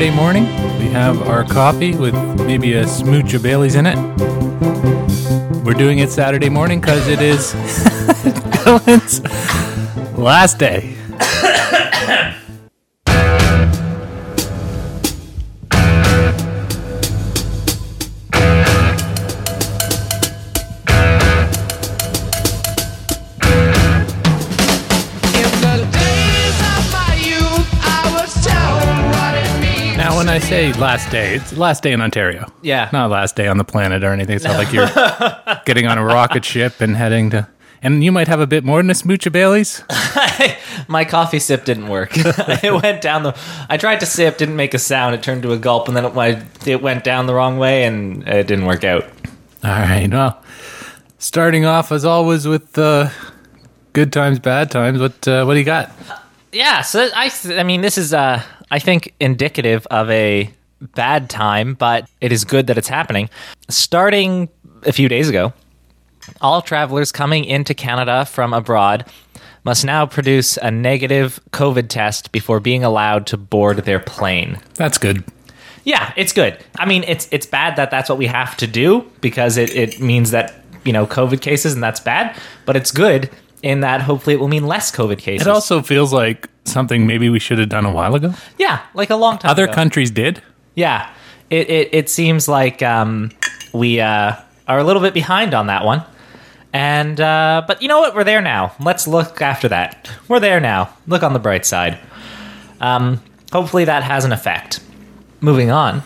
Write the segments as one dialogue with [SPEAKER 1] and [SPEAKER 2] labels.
[SPEAKER 1] Saturday morning. We have our coffee with maybe a smooch of Bailey's in it. We're doing it Saturday morning because it is Dylan's last day. I say last day, it's last day in Ontario.
[SPEAKER 2] Yeah.
[SPEAKER 1] Not last day on the planet or anything. It's not like you're getting on a rocket ship and heading to. And you might have a bit more than a smooch of Bailey's.
[SPEAKER 2] My coffee sip didn't work. it went down the. I tried to sip, didn't make a sound. It turned to a gulp, and then it went, it went down the wrong way, and it didn't work out.
[SPEAKER 1] All right. Well, starting off as always with uh, good times, bad times. What uh, what do you got?
[SPEAKER 2] Yeah. So I, I mean, this is, uh, I think, indicative of a bad time, but it is good that it's happening. Starting a few days ago, all travelers coming into Canada from abroad must now produce a negative COVID test before being allowed to board their plane.
[SPEAKER 1] That's good.
[SPEAKER 2] Yeah, it's good. I mean, it's it's bad that that's what we have to do because it, it means that you know COVID cases and that's bad. But it's good in that hopefully it will mean less COVID cases.
[SPEAKER 1] It also feels like something maybe we should have done a while ago.
[SPEAKER 2] yeah, like a long time. Ago.
[SPEAKER 1] Other
[SPEAKER 2] ago.
[SPEAKER 1] countries did.
[SPEAKER 2] Yeah, it it, it seems like um, we uh, are a little bit behind on that one. And uh, but you know what? We're there now. Let's look after that. We're there now. Look on the bright side. Um, hopefully that has an effect. Moving on.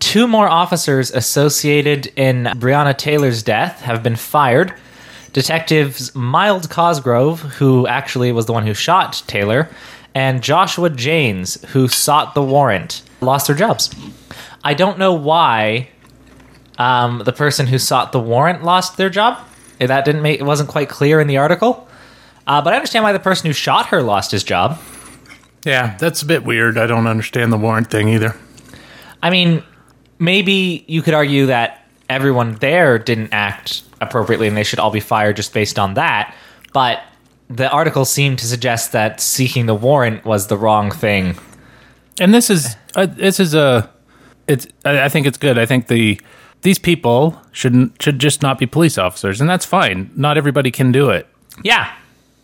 [SPEAKER 2] Two more officers associated in Breonna Taylor's death have been fired. Detectives Myles Cosgrove, who actually was the one who shot Taylor, and Joshua Jaynes, who sought the warrant, lost their jobs. I don't know why um, the person who sought the warrant lost their job. That didn't make it wasn't quite clear in the article. Uh, but I understand why the person who shot her lost his job.
[SPEAKER 1] Yeah, that's a bit weird. I don't understand the warrant thing either.
[SPEAKER 2] I mean, maybe you could argue that everyone there didn't act appropriately and they should all be fired just based on that. But the article seemed to suggest that seeking the warrant was the wrong thing.
[SPEAKER 1] And this is uh, this is a it's I I think it's good. I think the these people shouldn't should just not be police officers, and that's fine. Not everybody can do it.
[SPEAKER 2] Yeah,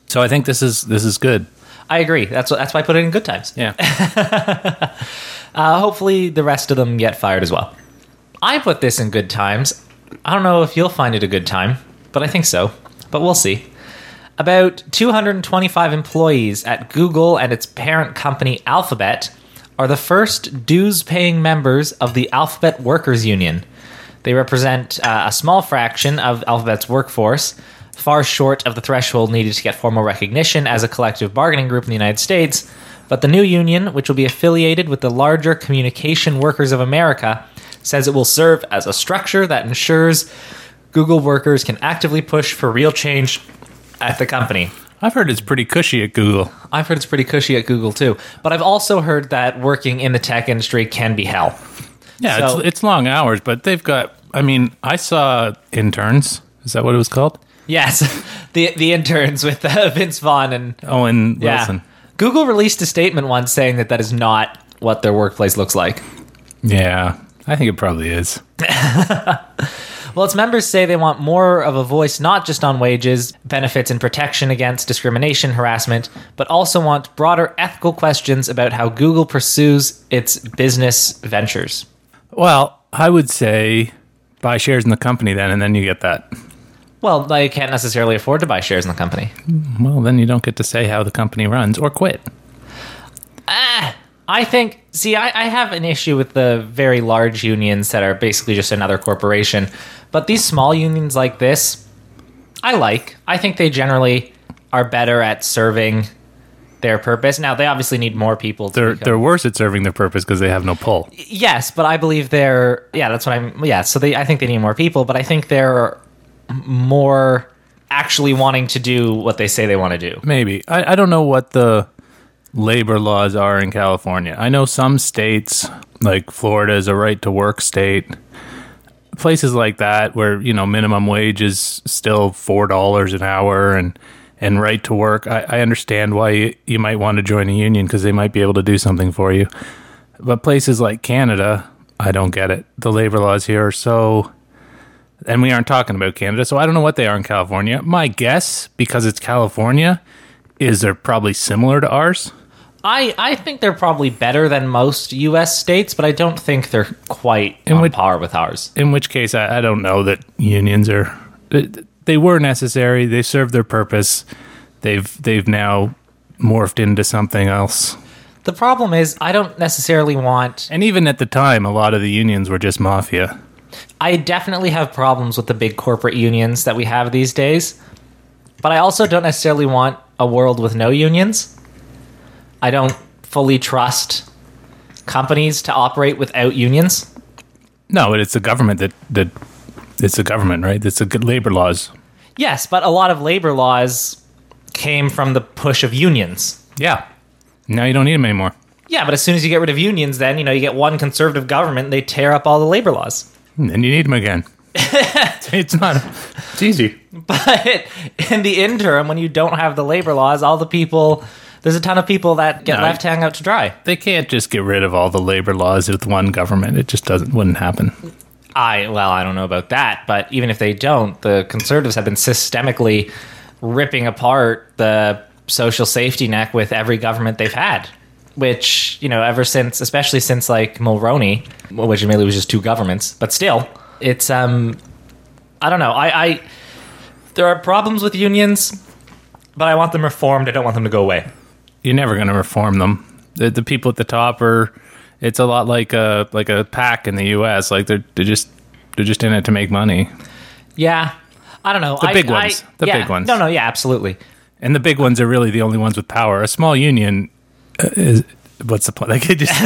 [SPEAKER 1] So I think this is this is good.
[SPEAKER 2] I agree. That's what, that's why I put it in good times.
[SPEAKER 1] Yeah.
[SPEAKER 2] Uh, hopefully, the rest of them get fired as well. I put this in good times. I don't know if you'll find it a good time, but I think so. But we'll see. About 225 employees at Google and its parent company Alphabet are the first dues paying members of the Alphabet Workers Union. They represent uh, a small fraction of Alphabet's workforce, far short of the threshold needed to get formal recognition as a collective bargaining group in the United States. But the new union, which will be affiliated with the larger Communication Workers of America, says it will serve as a structure that ensures Google workers can actively push for real change at the company.
[SPEAKER 1] I've heard it's pretty cushy at Google.
[SPEAKER 2] I've heard it's pretty cushy at Google too, but I've also heard that working in the tech industry can be hell.
[SPEAKER 1] Yeah,
[SPEAKER 2] So-
[SPEAKER 1] it's it's long hours, but they've got. I mean, I saw interns. Is that what it was called?
[SPEAKER 2] Yes, the the interns with uh, Vince Vaughn and
[SPEAKER 1] Owen
[SPEAKER 2] yeah.
[SPEAKER 1] Wilson.
[SPEAKER 2] Google released a statement once saying that that is not what their workplace looks like.
[SPEAKER 1] Yeah, I think it probably is.
[SPEAKER 2] Well, its members say they want more of a voice not just on wages, benefits, and protection against discrimination, harassment, but also want broader ethical questions about how Google pursues its business ventures.
[SPEAKER 1] Well, I would say buy shares in the company then, and then you get that.
[SPEAKER 2] Well, they can't necessarily afford to buy shares in the company.
[SPEAKER 1] Well, then you don't get to say how the company runs or quit.
[SPEAKER 2] Ah, I think, see, I, I have an issue with the very large unions that are basically just another corporation. But these small unions like this, I like. I think they generally are better at serving their purpose. Now, they obviously need more people. To
[SPEAKER 1] They're
[SPEAKER 2] become-
[SPEAKER 1] they're worse at serving their purpose because they have no pull.
[SPEAKER 2] yes, but I believe they're. Yeah, that's what I'm. Yeah, so they. I think they need more people, but I think they're more actually wanting to do what they say they want to do.
[SPEAKER 1] Maybe I, I don't know what the labor laws are in California. I know some states, like Florida, is a right to work state. Places like that, where you know minimum wage is still four dollars an hour, and and right to work. I, I understand why you, you might want to join a union because they might be able to do something for you. But places like Canada, I don't get it. The labor laws here are so. And we aren't talking about Canada, so I don't know what they are in California. My guess, because it's California, is they're probably similar to ours.
[SPEAKER 2] I, I think they're probably better than most U.S. states, but I don't think they're quite on
[SPEAKER 1] which-
[SPEAKER 2] par with ours.
[SPEAKER 1] In which case, I, I don't know that unions are. They were necessary. They served their purpose. They've they've now morphed into something else.
[SPEAKER 2] The problem is, I don't necessarily want.
[SPEAKER 1] And even at the time, a lot of the unions were just mafia.
[SPEAKER 2] I definitely have problems with the big corporate unions that we have these days, but I also don't necessarily want a world with no unions. I don't fully trust companies to operate without unions.
[SPEAKER 1] No, but it's the government that that it's the government, right? It's the good labor laws.
[SPEAKER 2] Yes, but a lot of labor laws came from the push of unions.
[SPEAKER 1] Yeah. Now you don't need them anymore.
[SPEAKER 2] Yeah, but as soon as you get rid of unions, then you know you get one conservative government, they tear up all the labor laws.
[SPEAKER 1] And then you need them again. it's not. It's easy.
[SPEAKER 2] But in the interim, when you don't have the labor laws, all the people there's a ton of people that get
[SPEAKER 1] No,
[SPEAKER 2] left hanging out to dry.
[SPEAKER 1] They can't just get rid of all the labor laws with one government. It just doesn't. Wouldn't happen.
[SPEAKER 2] I well, I don't know about that, but even if they don't, the conservatives have been systemically ripping apart the social safety net with every government they've had. Which you know, ever since, especially since like Mulroney, which admittedly was just two governments, but still, it's um, I don't know. I, I there are problems with unions, but I want them reformed. I don't want them to go away.
[SPEAKER 1] You're never going to reform them. The, the people at the top are. It's a lot like a like a PAC in the U.S. Like they're they're just they're just in it to make money.
[SPEAKER 2] Yeah, I don't know.
[SPEAKER 1] The
[SPEAKER 2] I-
[SPEAKER 1] big
[SPEAKER 2] I-
[SPEAKER 1] ones. The
[SPEAKER 2] yeah.
[SPEAKER 1] big ones.
[SPEAKER 2] No, no, yeah, absolutely.
[SPEAKER 1] And the big ones are really the only ones with power. A small union uh, is what's the point? Like it just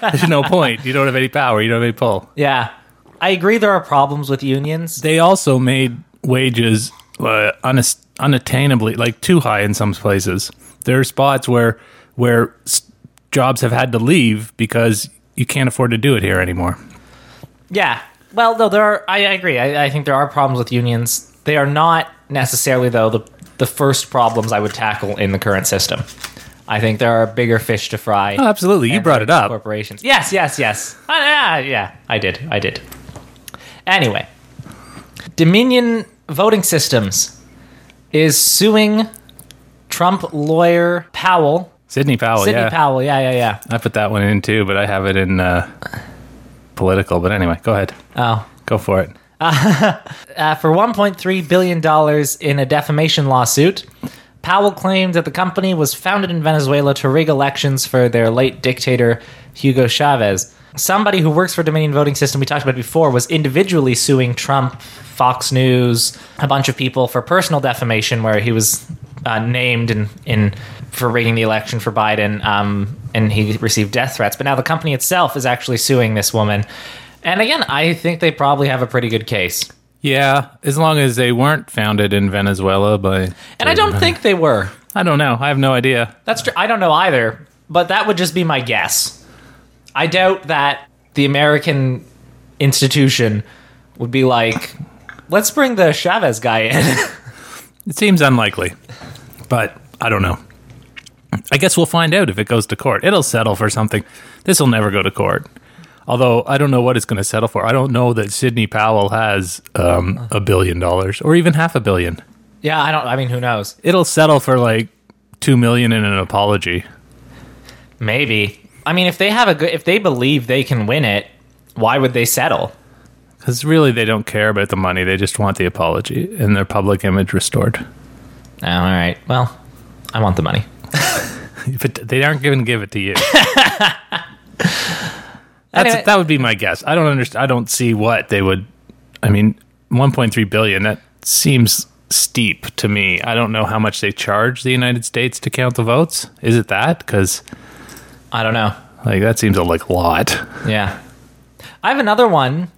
[SPEAKER 1] there's no point. You don't have any power. You don't have any pull.
[SPEAKER 2] Yeah, I agree. There are problems with unions.
[SPEAKER 1] They also made wages uh, unattainably like too high in some places. There are spots where where jobs have had to leave because you can't afford to do it here anymore.
[SPEAKER 2] Yeah. Well, though there are, I, I agree. I, I think there are problems with unions. They are not necessarily though the the first problems I would tackle in the current system. I think there are bigger fish to fry.
[SPEAKER 1] Oh, absolutely. You brought it up.
[SPEAKER 2] Corporations. Yes, yes, yes. Uh, yeah, yeah. I did. I did. Anyway, Dominion Voting Systems is suing Trump lawyer Powell,
[SPEAKER 1] Sidney Powell,
[SPEAKER 2] Sidney
[SPEAKER 1] yeah.
[SPEAKER 2] Powell. Yeah, yeah, yeah.
[SPEAKER 1] I put that one in too, but I have it in uh, political. But anyway, go ahead.
[SPEAKER 2] Oh,
[SPEAKER 1] Go for it.
[SPEAKER 2] uh, for $1.3 billion in a defamation lawsuit. Powell claimed that the company was founded in Venezuela to rig elections for their late dictator, Hugo Chavez. Somebody who works for Dominion Voting System, we talked about before, was individually suing Trump, Fox News, a bunch of people for personal defamation, where he was uh, named in, in for rigging the election for Biden, um, and he received death threats. But now the company itself is actually suing this woman. And again, I think they probably have a pretty good case.
[SPEAKER 1] Yeah, as long as they weren't founded in Venezuela by.
[SPEAKER 2] And I don't think they were.
[SPEAKER 1] I don't know. I have no idea.
[SPEAKER 2] That's true. I don't know either, but that would just be my guess. I doubt that the American institution would be like, let's bring the Chavez guy in.
[SPEAKER 1] It seems unlikely, but I don't know. I guess we'll find out if it goes to court. It'll settle for something. This will never go to court. Although I don't know what it's going to settle for. I don't know that Sidney Powell has um, a billion dollars or even half a billion.
[SPEAKER 2] yeah, I don't. I mean, who knows?
[SPEAKER 1] It'll settle for like two million in an apology.
[SPEAKER 2] Maybe. I mean, if they have a good, if they believe they can win it, why would they settle?
[SPEAKER 1] Because really, they don't care about the money. They just want the apology and their public image restored.
[SPEAKER 2] All right. Well, I want the money.
[SPEAKER 1] But they aren't going to give it to you. That's,
[SPEAKER 2] Anyway.
[SPEAKER 1] that would be my guess. I don't understand. I don't see what they would. I mean, 1.3 billion. That seems steep to me. I don't know how much they charge the United States to count the votes. Is it that? Because
[SPEAKER 2] I don't know.
[SPEAKER 1] like that seems like a lot.
[SPEAKER 2] Yeah. I have another one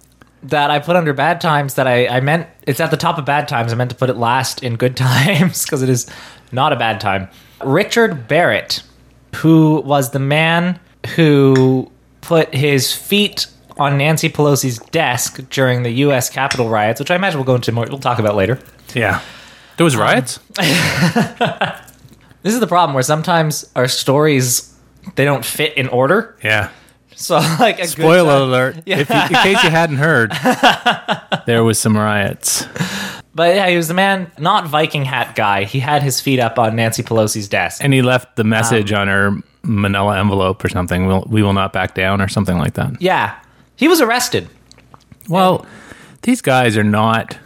[SPEAKER 2] that I put under bad times that I, I meant it's at the top of bad times. I meant to put it last in good times because it is not a bad time. Richard Barrett, who was the man who put his feet on Nancy Pelosi's desk during the US Capitol riots, which I imagine we'll go into more we'll talk about later.
[SPEAKER 1] Yeah, there was riots.
[SPEAKER 2] Um, this is the problem where sometimes our stories they don't fit in order.
[SPEAKER 1] yeah,
[SPEAKER 2] So like a
[SPEAKER 1] Spoiler alert! If you, in case you hadn't heard, there was some riots.
[SPEAKER 2] But yeah, he was the man, not Viking hat guy. He had his feet up on Nancy Pelosi's desk.
[SPEAKER 1] And he left the message
[SPEAKER 2] Um,
[SPEAKER 1] on her manila envelope or something. We'll, we will not back down or something like that.
[SPEAKER 2] yeah, he was arrested.
[SPEAKER 1] Well, these guys are not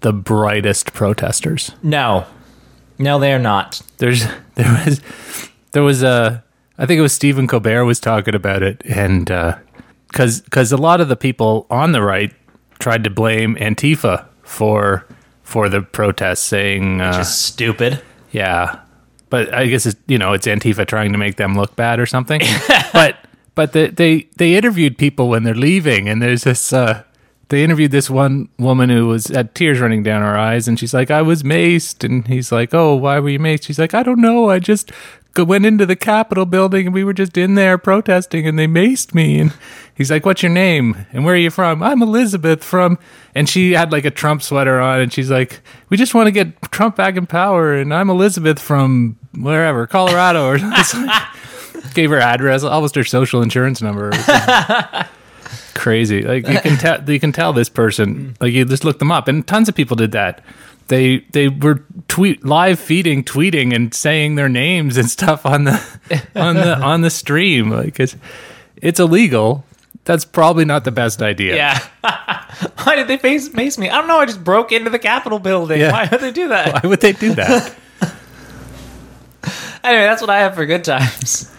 [SPEAKER 1] the brightest protesters.
[SPEAKER 2] No, no, they're not.
[SPEAKER 1] There's there was there was a I think it was Stephen Colbert was talking about it, and because because a lot of the people on the right tried to blame Antifa for for the protests, saying uh,
[SPEAKER 2] Just stupid.
[SPEAKER 1] yeah, but I guess it's you know it's Antifa trying to make them look bad or something. but but the, they they interviewed people when they're leaving, and there's this. Uh, they interviewed this one woman who was had tears running down her eyes, and she's like, "I was maced," and he's like, "Oh, why were you maced?" She's like, "I don't know. I just went into the Capitol building, and we were just in there protesting, and they maced me." And he's like, "What's your name? And where are you from?" I'm Elizabeth from. And she had like a Trump sweater on, and she's like, "We just want to get Trump back in power." And I'm Elizabeth from wherever, Colorado, or. Gave her address, almost her social insurance number. Crazy. Like you can tell, you can tell this person. Like you just look them up, and tons of people did that. They they were tweet live feeding, tweeting, and saying their names and stuff on the on the on the stream. Like it's it's illegal. That's probably not the best idea.
[SPEAKER 2] Yeah. Why did they face mace me? I don't know. I just broke into the Capitol building.
[SPEAKER 1] Yeah.
[SPEAKER 2] Why would they do that?
[SPEAKER 1] Why would they do that?
[SPEAKER 2] Anyway, that's what I have for good times.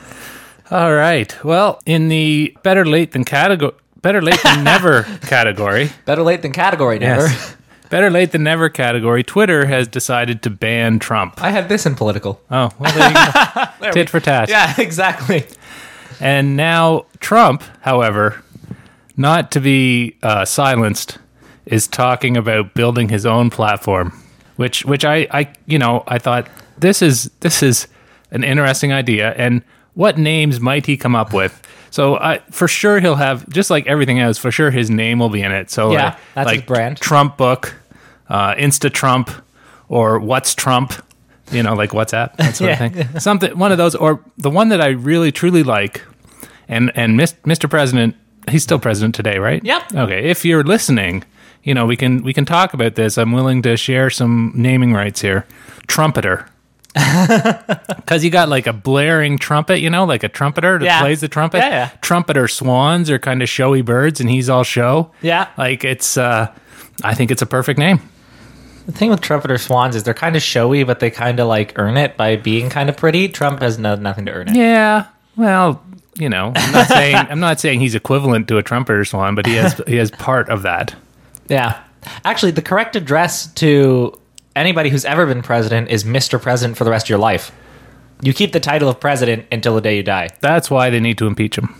[SPEAKER 1] All right. Well, in the better late than category, better late than never category.
[SPEAKER 2] Better late than category, never.
[SPEAKER 1] Yes. Better late than never category. Twitter has decided to ban Trump.
[SPEAKER 2] I had this in political.
[SPEAKER 1] Oh, well, there you go. Tit for tat.
[SPEAKER 2] Yeah, exactly.
[SPEAKER 1] And now Trump, however, not to be uh, silenced, is talking about building his own platform, which which I, I you know I thought this is this is an interesting idea, and what names might he come up with? So I for sure he'll have just like everything else. For sure his name will be in it. So
[SPEAKER 2] Yeah,
[SPEAKER 1] like,
[SPEAKER 2] that's
[SPEAKER 1] like
[SPEAKER 2] his brand.
[SPEAKER 1] Trump book, uh, Insta Trump, or What's Trump. You know, like WhatsApp, that sort
[SPEAKER 2] Yeah.
[SPEAKER 1] of thing. Something, one of those, or the one that I really truly like, and and Mr. President, he's still president today, right?
[SPEAKER 2] Yep.
[SPEAKER 1] Okay, if you're listening, you know we can we can talk about this. I'm willing to share some naming rights here. Trumpeter. Because you got like a blaring trumpet, you know, like a trumpeter that
[SPEAKER 2] Yeah.
[SPEAKER 1] plays the trumpet.
[SPEAKER 2] Yeah, yeah.
[SPEAKER 1] Trumpeter swans are kind of showy birds, and he's all show.
[SPEAKER 2] Yeah.
[SPEAKER 1] Like it's, uh, I think it's a perfect name.
[SPEAKER 2] The thing with trumpeter swans is they're kind of showy, but they kind of like earn it by being kind of pretty. Trump has no, nothing to earn it.
[SPEAKER 1] Yeah. Well, you know, I'm not saying I'm not saying he's equivalent to a trumpeter swan, but he has he has part of that.
[SPEAKER 2] Yeah. Actually, the correct address to anybody who's ever been president is Mr. President for the rest of your life. You keep the title of president until the day you die.
[SPEAKER 1] That's why they need to impeach him.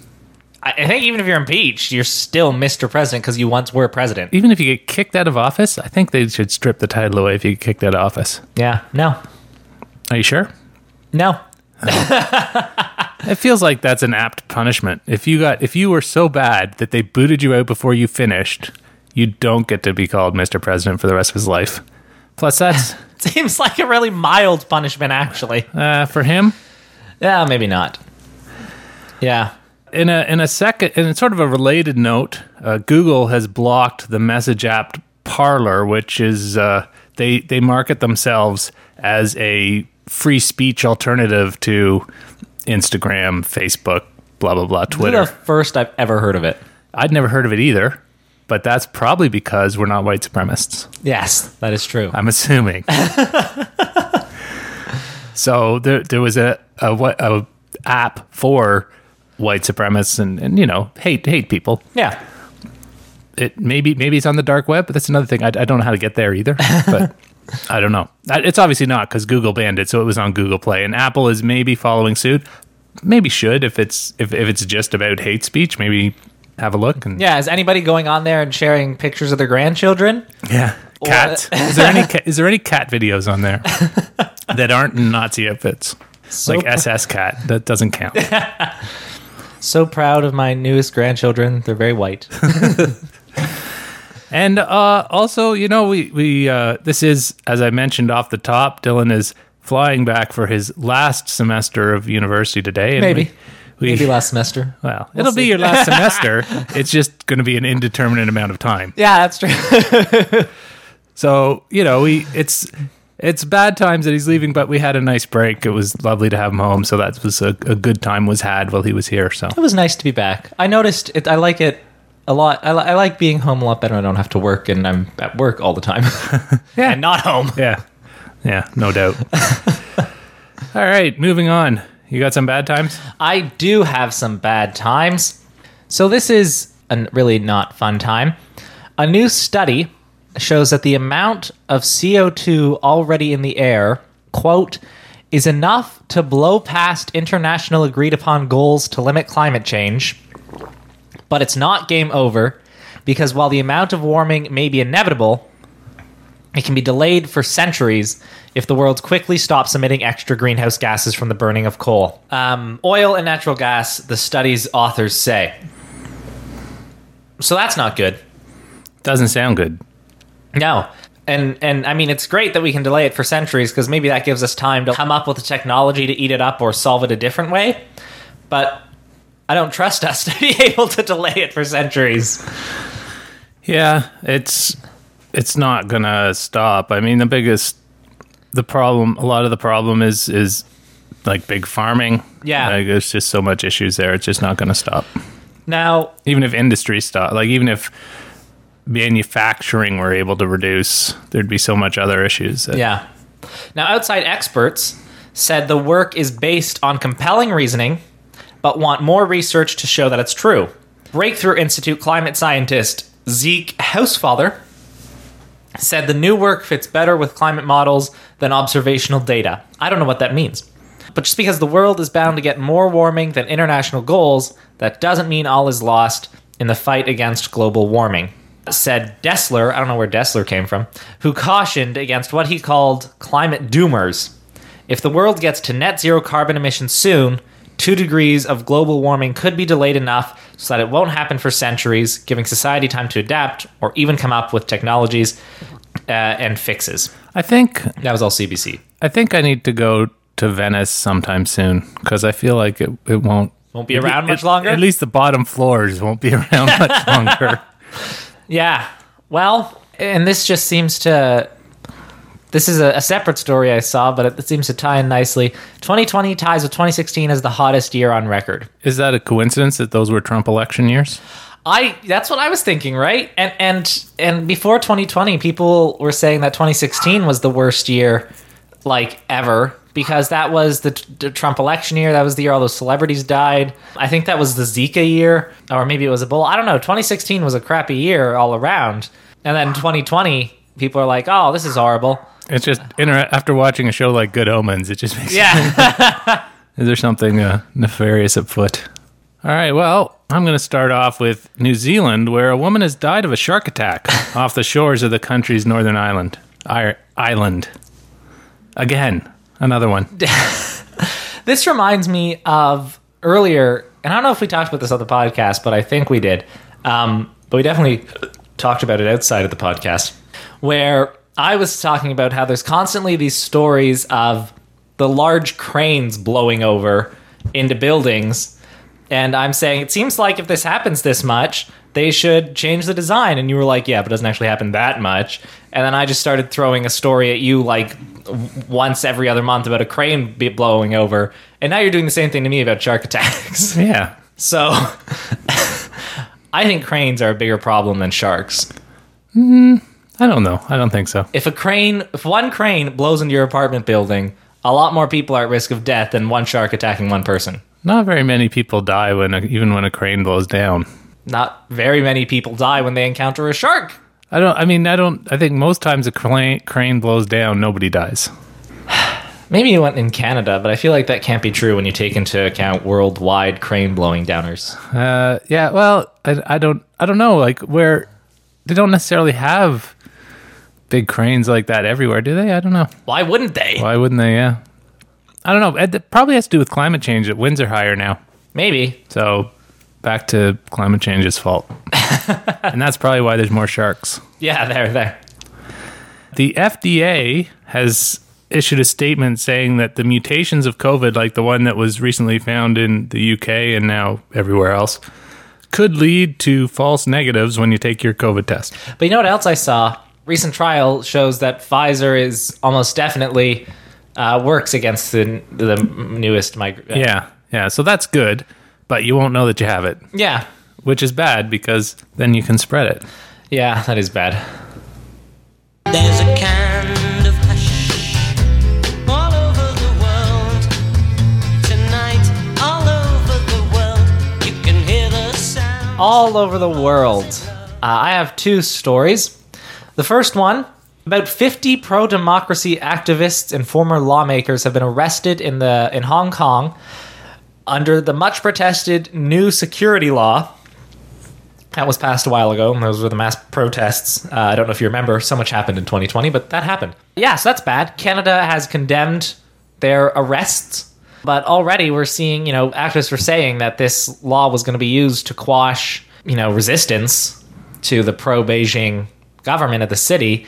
[SPEAKER 2] I I think even if you're impeached, you're still Mr. President because you once were president.
[SPEAKER 1] Even if you get kicked out of office, I think they should strip the title away if you get kicked out of office.
[SPEAKER 2] Yeah. No.
[SPEAKER 1] Are you sure?
[SPEAKER 2] No.
[SPEAKER 1] It feels like that's an apt punishment. If you got if you were so bad that they booted you out before you finished, you don't get to be called Mr. President for the rest of his life. Plus, that's
[SPEAKER 2] Seems like a really mild punishment, actually.
[SPEAKER 1] uh, for him.
[SPEAKER 2] Yeah, maybe not. Yeah.
[SPEAKER 1] In a in a second, in sort of a related note, uh, Google has blocked the message app Parler, which is uh, they they market themselves as a free speech alternative to Instagram, Facebook, blah blah blah, Twitter.
[SPEAKER 2] the first I've ever heard of it.
[SPEAKER 1] I'd never heard of it either, but that's probably because we're not white supremacists.
[SPEAKER 2] Yes, that is true.
[SPEAKER 1] I'm assuming. so there, there was a, a what a app for white supremacists and, and you know hate hate people.
[SPEAKER 2] Yeah.
[SPEAKER 1] It maybe maybe it's on the dark web, but that's another thing. I, I don't know how to get there either. But I don't know. It's obviously not because Google banned it, so it was on Google Play, and Apple is maybe following suit. Maybe should if it's if, if it's just about hate speech. Maybe have a look and
[SPEAKER 2] Yeah, is anybody going on there and sharing pictures of their grandchildren?
[SPEAKER 1] Yeah, cat. is there any is there any cat videos on there that aren't Nazi outfits?
[SPEAKER 2] So,
[SPEAKER 1] like SS cat that doesn't count.
[SPEAKER 2] So proud of my newest grandchildren. They're very white.
[SPEAKER 1] and uh, also, you know, we we uh, this is as I mentioned off the top. Dylan is flying back for his last semester of university today. And
[SPEAKER 2] Maybe.
[SPEAKER 1] we, We,
[SPEAKER 2] Maybe last semester.
[SPEAKER 1] well, it'll be your last semester. It's just going to be an indeterminate amount of time.
[SPEAKER 2] Yeah, that's true.
[SPEAKER 1] So you know, we it's it's bad times that he's leaving, but we had a nice break. It was lovely to have him home. So that was a, a good time was had while he was here. So
[SPEAKER 2] it was nice to be back. I noticed it. I like it a lot. I, li- I like being home a lot better. I don't have to work, and I'm at work all the time.
[SPEAKER 1] Yeah.
[SPEAKER 2] and not home.
[SPEAKER 1] yeah, yeah, no doubt. All right, moving on. You got some bad times?
[SPEAKER 2] I do have some bad times. So this is a really not fun time. A new study shows that the amount of CO2 already in the air, quote, is enough to blow past international agreed upon goals to limit climate change. But it's not game over because while the amount of warming may be inevitable, it can be delayed for centuries if the world quickly stops emitting extra greenhouse gases from the burning of coal. Um, oil and natural gas, the study's authors say. So that's not good.
[SPEAKER 1] Doesn't sound good.
[SPEAKER 2] No. And and I mean it's great that we can delay it for centuries because maybe that gives us time to come up with the technology to eat it up or solve it a different way. But I don't trust us to be able to delay it for centuries.
[SPEAKER 1] Yeah, it's it's not gonna stop. I mean, the biggest the problem, a lot of the problem is is like big farming.
[SPEAKER 2] Yeah.
[SPEAKER 1] like, there's just so much issues there. It's just not gonna stop.
[SPEAKER 2] Now,
[SPEAKER 1] Even if industry stop, like even if manufacturing were able to reduce, there'd be so much other issues. that-
[SPEAKER 2] Yeah. Now, outside experts said the work is based on compelling reasoning, but want more research to show that it's true. Breakthrough Institute climate scientist Zeke Hausfather said the new work fits better with climate models than observational data. I don't know what that means. But just because the world is bound to get more warming than international goals, that doesn't mean all is lost in the fight against global warming. Said Dessler, I don't know where Dessler came from, who cautioned against what he called climate doomers. If the world gets to net zero carbon emissions soon, two degrees of global warming could be delayed enough so that it won't happen for centuries, giving society time to adapt or even come up with technologies uh, and fixes.
[SPEAKER 1] I think
[SPEAKER 2] That was all CBC.
[SPEAKER 1] I think I need to go to Venice sometime soon because I feel like it, it won't
[SPEAKER 2] Won't be around much longer.
[SPEAKER 1] At least the bottom floors won't be around much longer.
[SPEAKER 2] Yeah. Well, and this just seems to. This is a, a separate story I saw, but it seems to tie in nicely. 2020 ties with 2016 as the hottest year on record.
[SPEAKER 1] Is that a coincidence that those were Trump election years?
[SPEAKER 2] I that's what I was thinking, right? And and and before 2020, people were saying that 2016 was the worst year like ever because that was the, the Trump election year. That was the year all those celebrities died. I think that was the Zika year, or maybe it was Ebola. I don't know. 2016 was a crappy year all around, and then 2020, people are like, "Oh, this is horrible."
[SPEAKER 1] It's just inter- after watching a show like Good Omens, it just makes.
[SPEAKER 2] Yeah,
[SPEAKER 1] Is there something uh, nefarious afoot? All right. Well, I'm going to start off with New Zealand, where a woman has died of a shark attack off the shores of the country's northern island. I- island. Again, another one.
[SPEAKER 2] this reminds me of earlier, and I don't know if we talked about this on the podcast, but I think we did. Um, but we definitely talked about it outside of the podcast, where I was talking about how there's constantly these stories of the large cranes blowing over into buildings. And I'm saying it seems like if this happens this much, they should change the design. And you were like, yeah, but it doesn't actually happen that much. And then I just started throwing a story at you like once every other month about a crane blowing over. And now you're doing the same thing to me about shark attacks.
[SPEAKER 1] Yeah.
[SPEAKER 2] So I think cranes are a bigger problem than sharks.
[SPEAKER 1] Mm, I don't know. I don't think so.
[SPEAKER 2] If a crane, if one crane blows into your apartment building, a lot more people are at risk of death than one shark attacking one person.
[SPEAKER 1] Not very many people die when a, even when a crane blows down.
[SPEAKER 2] Not very many people die when they encounter a shark.
[SPEAKER 1] I don't. I mean, I don't. I think most times a crane, crane blows down, nobody dies.
[SPEAKER 2] Maybe you went in Canada, but I feel like that can't be true when you take into account worldwide crane blowing downers.
[SPEAKER 1] Uh, yeah. Well, I, I don't. I don't know. Like where they don't necessarily have big cranes like that everywhere, do they? I don't know.
[SPEAKER 2] Why wouldn't they?
[SPEAKER 1] Why wouldn't they? Yeah. I don't know. It probably has to do with climate change. That winds are higher now,
[SPEAKER 2] Maybe.
[SPEAKER 1] so back to climate change's fault, and that's probably why there's more sharks.
[SPEAKER 2] Yeah, there, there.
[SPEAKER 1] The FDA has issued a statement saying that the mutations of COVID, like the one that was recently found in the UK and now everywhere else, could lead to false negatives when you take your COVID test.
[SPEAKER 2] But you know what else I saw? Recent trial shows that Pfizer is almost definitely uh, works against the the newest mig- uh,
[SPEAKER 1] Yeah, yeah. So that's good, but you won't know that you have it,
[SPEAKER 2] yeah
[SPEAKER 1] which is bad because then you can spread it.
[SPEAKER 2] yeah that is bad.
[SPEAKER 3] There's a kind of hush all over the world. Tonight, all over the world, you can hear the sound.
[SPEAKER 2] all over the world. Uh, I have two stories. The first one about 50 pro democracy activists and former lawmakers have been arrested in, the, in Hong Kong under the much protested new security law. That was passed a while ago. Those were the mass protests. Uh, I don't know if you remember, so much happened in 2020, but that happened. Yeah, so that's bad. Canada has condemned their arrests, but already we're seeing, you know, activists were saying that this law was going to be used to quash, you know, resistance to the pro Beijing government of the city.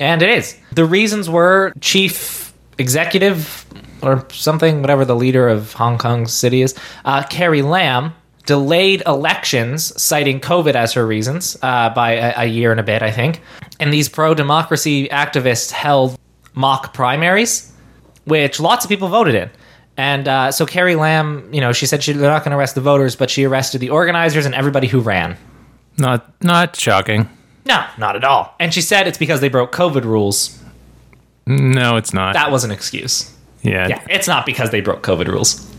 [SPEAKER 2] And it is. The reasons were chief executive or something, whatever the leader of Hong Kong city is, uh, Carrie Lam, delayed elections, citing COVID as her reasons uh, by a, a year and a bit, I think. And these pro democracy activists held mock primaries, which lots of people voted in. And uh, so Carrie Lam, you know, she said she, they're not going to arrest the voters, but she arrested the organizers and everybody who ran.
[SPEAKER 1] Not not shocking.
[SPEAKER 2] No, not at all. And she said it's because they broke COVID rules.
[SPEAKER 1] No, it's not.
[SPEAKER 2] That was an excuse.
[SPEAKER 1] yeah,
[SPEAKER 2] Yeah, it's not because they broke COVID rules.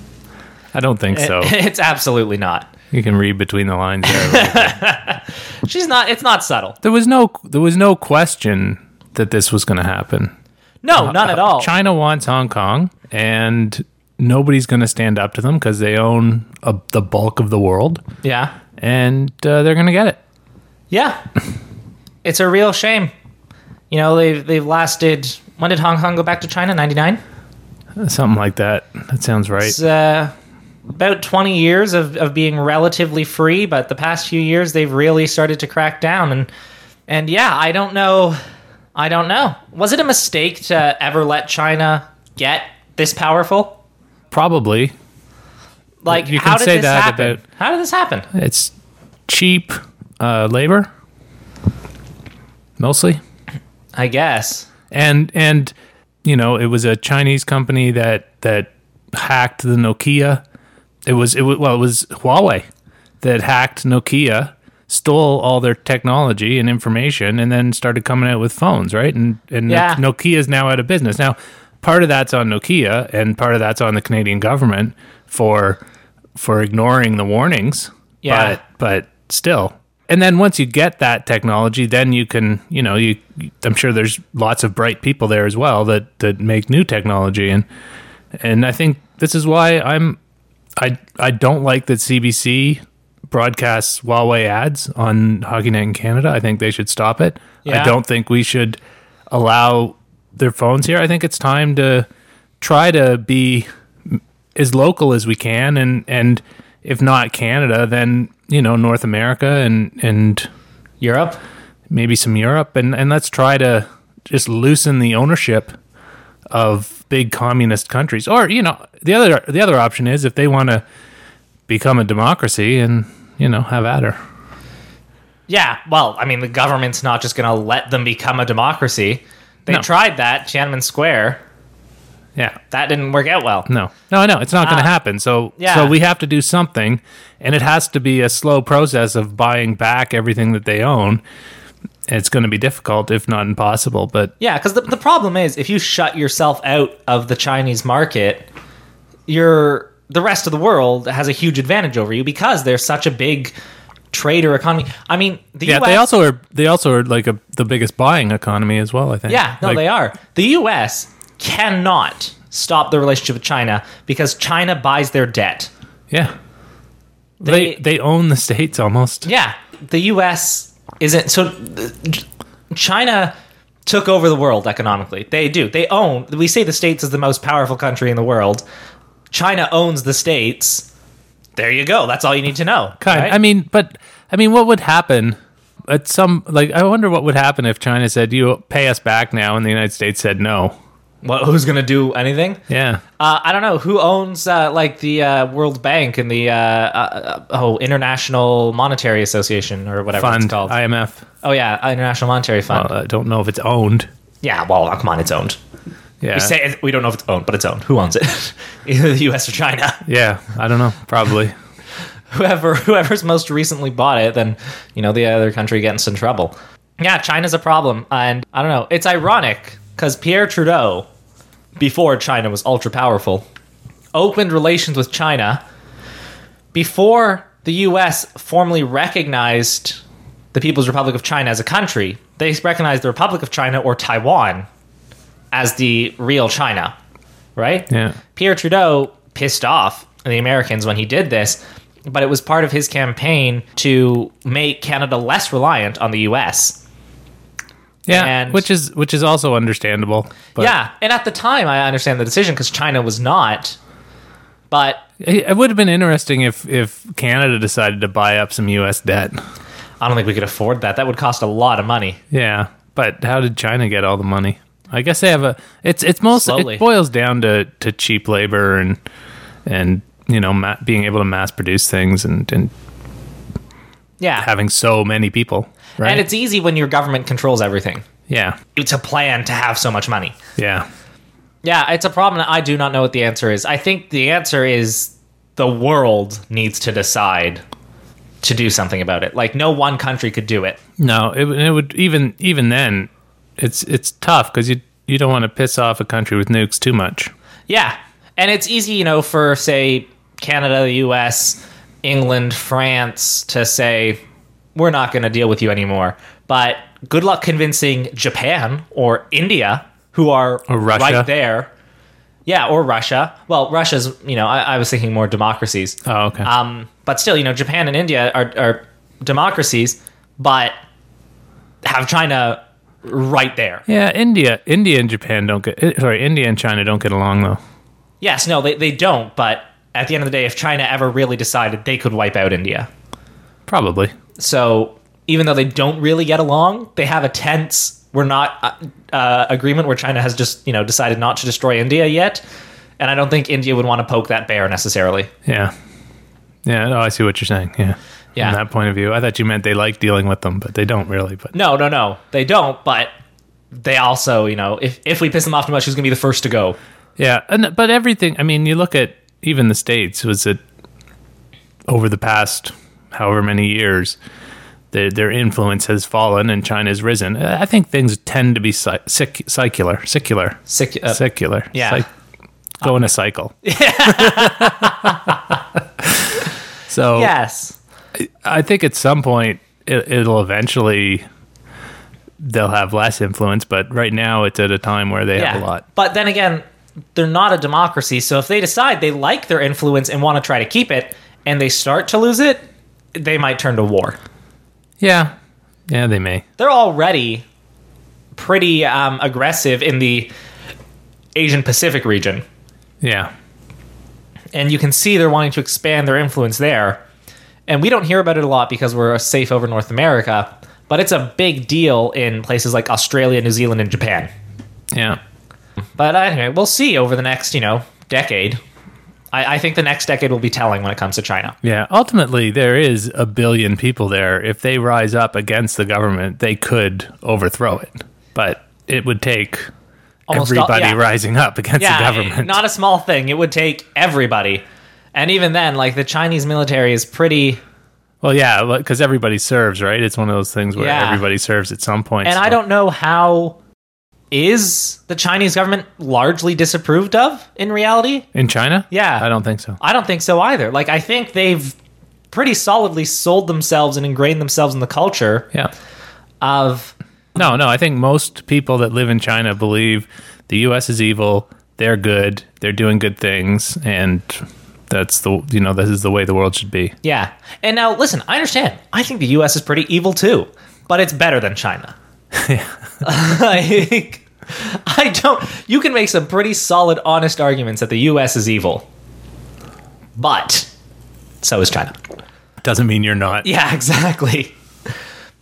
[SPEAKER 1] I don't think so.
[SPEAKER 2] It's absolutely not.
[SPEAKER 1] you can read between the lines there.
[SPEAKER 2] She's not. It's not subtle.
[SPEAKER 1] there was no there was no question that this was going to happen.
[SPEAKER 2] No, not at all.
[SPEAKER 1] China wants Hong Kong, and nobody's going to stand up to them because they own a, the bulk of the world,
[SPEAKER 2] Yeah,
[SPEAKER 1] and uh, they're going to get it.
[SPEAKER 2] yeah. it's a real shame. You know, they've they've lasted. When did Hong Kong go back to China? Ninety nine.
[SPEAKER 1] Something like that. That sounds right.
[SPEAKER 2] It's uh, about twenty years of of being relatively free, but the past few years they've really started to crack down. And and yeah, I don't know. I don't know. Was it a mistake to ever let China get this powerful?
[SPEAKER 1] Probably
[SPEAKER 2] Like,
[SPEAKER 1] You
[SPEAKER 2] how
[SPEAKER 1] can
[SPEAKER 2] did
[SPEAKER 1] say
[SPEAKER 2] this
[SPEAKER 1] that
[SPEAKER 2] happen?
[SPEAKER 1] about-
[SPEAKER 2] How did this happen?
[SPEAKER 1] it's cheap uh, labor, mostly.
[SPEAKER 2] I guess.
[SPEAKER 1] and and you know it was a Chinese company that that hacked the Nokia. It was it was, well it was Huawei that hacked Nokia, stole all their technology and information, and then started coming out with phones, right? And and
[SPEAKER 2] Yeah.
[SPEAKER 1] Nokia is now out of business. Now, part of that's on Nokia, and part of that's on the Canadian government for for ignoring the warnings.
[SPEAKER 2] Yeah.
[SPEAKER 1] but but still. And then once you get that technology, then you can, you know, you. I'm sure there's lots of bright people there as well that that make new technology, and and I think this is why I'm, I I don't like that CBC broadcasts Huawei ads on Hockey Night in Canada. I think they should stop it.
[SPEAKER 2] Yeah.
[SPEAKER 1] I don't think we should allow their phones here. I think it's time to try to be as local as we can, and and if not Canada, then you know North America and and
[SPEAKER 2] Europe?
[SPEAKER 1] maybe some Europe, and and let's try to just loosen the ownership of big communist countries. Or you know the other the other option is if they want to become a democracy and you know have at her.
[SPEAKER 2] Yeah, well, I mean, the government's not just going to let them become a democracy. They
[SPEAKER 1] No.
[SPEAKER 2] tried that, Tiananmen Square.
[SPEAKER 1] Yeah.
[SPEAKER 2] That didn't work out well.
[SPEAKER 1] No, no, I know it's not going to
[SPEAKER 2] Ah,
[SPEAKER 1] happen. So,
[SPEAKER 2] yeah.
[SPEAKER 1] so we have to do something, and it has to be a slow process of buying back everything that they own. It's going to be difficult, if not impossible. But
[SPEAKER 2] Yeah, because the, the problem is if you shut yourself out of the Chinese market, you're the rest of the world has a huge advantage over you because they're such a big trader economy. I mean, the
[SPEAKER 1] yeah,
[SPEAKER 2] US,
[SPEAKER 1] they also are. They also are like a, the biggest buying economy as well. I think.
[SPEAKER 2] Yeah, no,
[SPEAKER 1] Like,
[SPEAKER 2] they are. The US cannot stop the relationship with China because China buys their debt.
[SPEAKER 1] Yeah. They,
[SPEAKER 2] They-
[SPEAKER 1] they own the states almost.
[SPEAKER 2] Yeah, the U.S. isn't so. China took over the world economically. They do. They own. We say the states is the most powerful country in the world. China owns the states. There you go. That's all you need to know.
[SPEAKER 1] Kind.
[SPEAKER 2] right?
[SPEAKER 1] I mean, but I mean, what would happen at some like? I wonder what would happen if China said, "You pay us back now," and the United States said no.
[SPEAKER 2] What, who's going to do anything?
[SPEAKER 1] Yeah.
[SPEAKER 2] Uh, I don't know who owns uh, like the uh, World Bank and the uh, uh, oh International Monetary Association or whatever
[SPEAKER 1] Fund.
[SPEAKER 2] it's called.
[SPEAKER 1] IMF.
[SPEAKER 2] oh yeah, International Monetary Fund.
[SPEAKER 1] Well, I don't know if it's owned.
[SPEAKER 2] yeah, well, come on, it's owned.
[SPEAKER 1] Yeah.
[SPEAKER 2] We say it, we don't know if it's owned, but it's owned. Who owns it? Either the U.S. or China.
[SPEAKER 1] yeah. I don't know. Probably.
[SPEAKER 2] Whoever whoever's most recently bought it, then you know the other country gets in trouble. Yeah, China's a problem, and I don't know. It's ironic because Pierre Trudeau, before China was ultra powerful, opened relations with China before the U.S. formally recognized the People's Republic of China as a country. They recognized the Republic of China or Taiwan as the real China, right?
[SPEAKER 1] Yeah.
[SPEAKER 2] Pierre Trudeau pissed off the Americans when he did this, but it was part of his campaign to make Canada less reliant on the US.
[SPEAKER 1] Yeah.
[SPEAKER 2] And-
[SPEAKER 1] which is which is also understandable. But
[SPEAKER 2] yeah, and at the time I understand the decision because China was not. But
[SPEAKER 1] It would have been interesting if if Canada decided to buy up some U.S. debt.
[SPEAKER 2] I don't think we could afford that. That would cost a lot of money.
[SPEAKER 1] Yeah, but how did China get all the money? I guess they have a. It's it's most
[SPEAKER 2] Slowly.
[SPEAKER 1] it boils down to to cheap labor and and you know ma- being able to mass produce things and and
[SPEAKER 2] Yeah.
[SPEAKER 1] having so many people. Right.
[SPEAKER 2] And it's easy when your government controls everything.
[SPEAKER 1] yeah
[SPEAKER 2] It's a plan to have so much money.
[SPEAKER 1] yeah
[SPEAKER 2] Yeah, it's a problem that I do not know what the answer is. I think the answer is the world needs to decide to do something about it. Like no one country could do it.
[SPEAKER 1] no it, it would even even then it's it's tough because you you don't want to piss off a country with nukes too much.
[SPEAKER 2] Yeah. And it's easy, you know, for say Canada, the US, England, France to say we're not going to deal with you anymore. But good luck convincing Japan or India who are right there. Yeah, or Russia. Well, Russia's, you know, I, I was thinking more democracies.
[SPEAKER 1] Oh okay.
[SPEAKER 2] Um, but still, you know, Japan and India are, are democracies, but have China right there.
[SPEAKER 1] yeah, India India and Japan don't get eh, sorry India and China don't get along though.
[SPEAKER 2] Yes, no, they, they don't, but at the end of the day, if China ever really decided, they could wipe out India.
[SPEAKER 1] Probably.
[SPEAKER 2] So even though they don't really get along, they have a tense, we're not uh, uh, agreement where China has just, you know, decided not to destroy India yet. And I don't think India would want to poke that bear necessarily.
[SPEAKER 1] Yeah. Yeah. Oh, I see what you're saying. Yeah.
[SPEAKER 2] Yeah.
[SPEAKER 1] From that point of view, I thought you meant they like dealing with them, but they don't really. But
[SPEAKER 2] No, no, no, they don't, but they also, you know, if, if we piss them off too much, who's going to be the first to go?
[SPEAKER 1] yeah, and but everything. I mean, you look at even the states. Was it over the past however many years? Their, their influence has fallen and China's risen. Uh, I think things tend to be cy- sic- secular, secular,
[SPEAKER 2] Sick, uh,
[SPEAKER 1] secular.
[SPEAKER 2] yeah.
[SPEAKER 1] Cyc- go in a cycle. so
[SPEAKER 2] yes.
[SPEAKER 1] I think at some point it, it'll eventually they'll have less influence, but right now it's at a time where they have a lot.
[SPEAKER 2] But then again, they're not a democracy. So if they decide they like their influence and want to try to keep it, and they start to lose it, they might turn to war.
[SPEAKER 1] Yeah, yeah, they may.
[SPEAKER 2] They're already pretty um, aggressive in the Asian Pacific region.
[SPEAKER 1] Yeah,
[SPEAKER 2] And you can see they're wanting to expand their influence there. And we don't hear about it a lot because we're safe over North America, but it's a big deal in places like Australia, New Zealand, and Japan.
[SPEAKER 1] yeah,
[SPEAKER 2] But anyway, we'll see over the next, you know, decade. I, I think the next decade will be telling when it comes to China.
[SPEAKER 1] yeah. Ultimately, there is a billion people there. If they rise up against the government, they could overthrow it, but it would take
[SPEAKER 2] Almost all-
[SPEAKER 1] everybody
[SPEAKER 2] yeah.
[SPEAKER 1] rising up against
[SPEAKER 2] Yeah,
[SPEAKER 1] the government.
[SPEAKER 2] not a small thing. It would take everybody. And even then, like the Chinese military is pretty.
[SPEAKER 1] well, yeah, because everybody serves, right? It's one of those things where
[SPEAKER 2] Yeah.
[SPEAKER 1] everybody serves at some point.
[SPEAKER 2] And
[SPEAKER 1] so-
[SPEAKER 2] I don't know how. Is the Chinese government largely disapproved of in reality?
[SPEAKER 1] in China.
[SPEAKER 2] Yeah.
[SPEAKER 1] I don't think so.
[SPEAKER 2] I don't think so either. Like, I think they've pretty solidly sold themselves and ingrained themselves in the culture
[SPEAKER 1] Yeah.
[SPEAKER 2] of.
[SPEAKER 1] No, no. I think most people that live in China believe the U.S. is evil. They're good. They're doing good things, and that's the you know this is the way the world should be.
[SPEAKER 2] Yeah. And now, listen, I understand. I think the US is pretty evil too, but it's better than China. like, I don't. You can make some pretty solid, honest arguments that the US is evil, but so is China.
[SPEAKER 1] Doesn't mean you're not.
[SPEAKER 2] Yeah, exactly.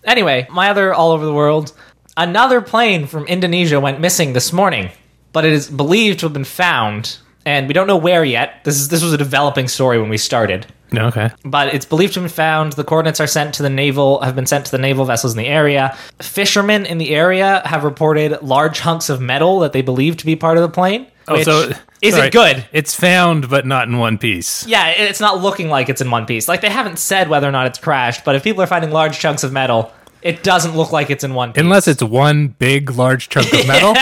[SPEAKER 2] Anyway, my other all over the world, another plane from Indonesia went missing this morning. but it is believed to have been found, and we don't know where yet. This is this was a developing story when we started,
[SPEAKER 1] Okay.
[SPEAKER 2] but it's believed to have been found. The coordinates are sent to the naval have been sent to the naval vessels in the area. Fishermen in the area have reported large hunks of metal that they believe to be part of the plane. Oh, which
[SPEAKER 1] isn't
[SPEAKER 2] isn't good.
[SPEAKER 1] It's found, but not in one piece.
[SPEAKER 2] Yeah, it's not looking like it's in one piece. Like they haven't said whether or not it's crashed, but if people are finding large chunks of metal, it doesn't look like it's in one piece.
[SPEAKER 1] Unless it's one big, large chunk of metal,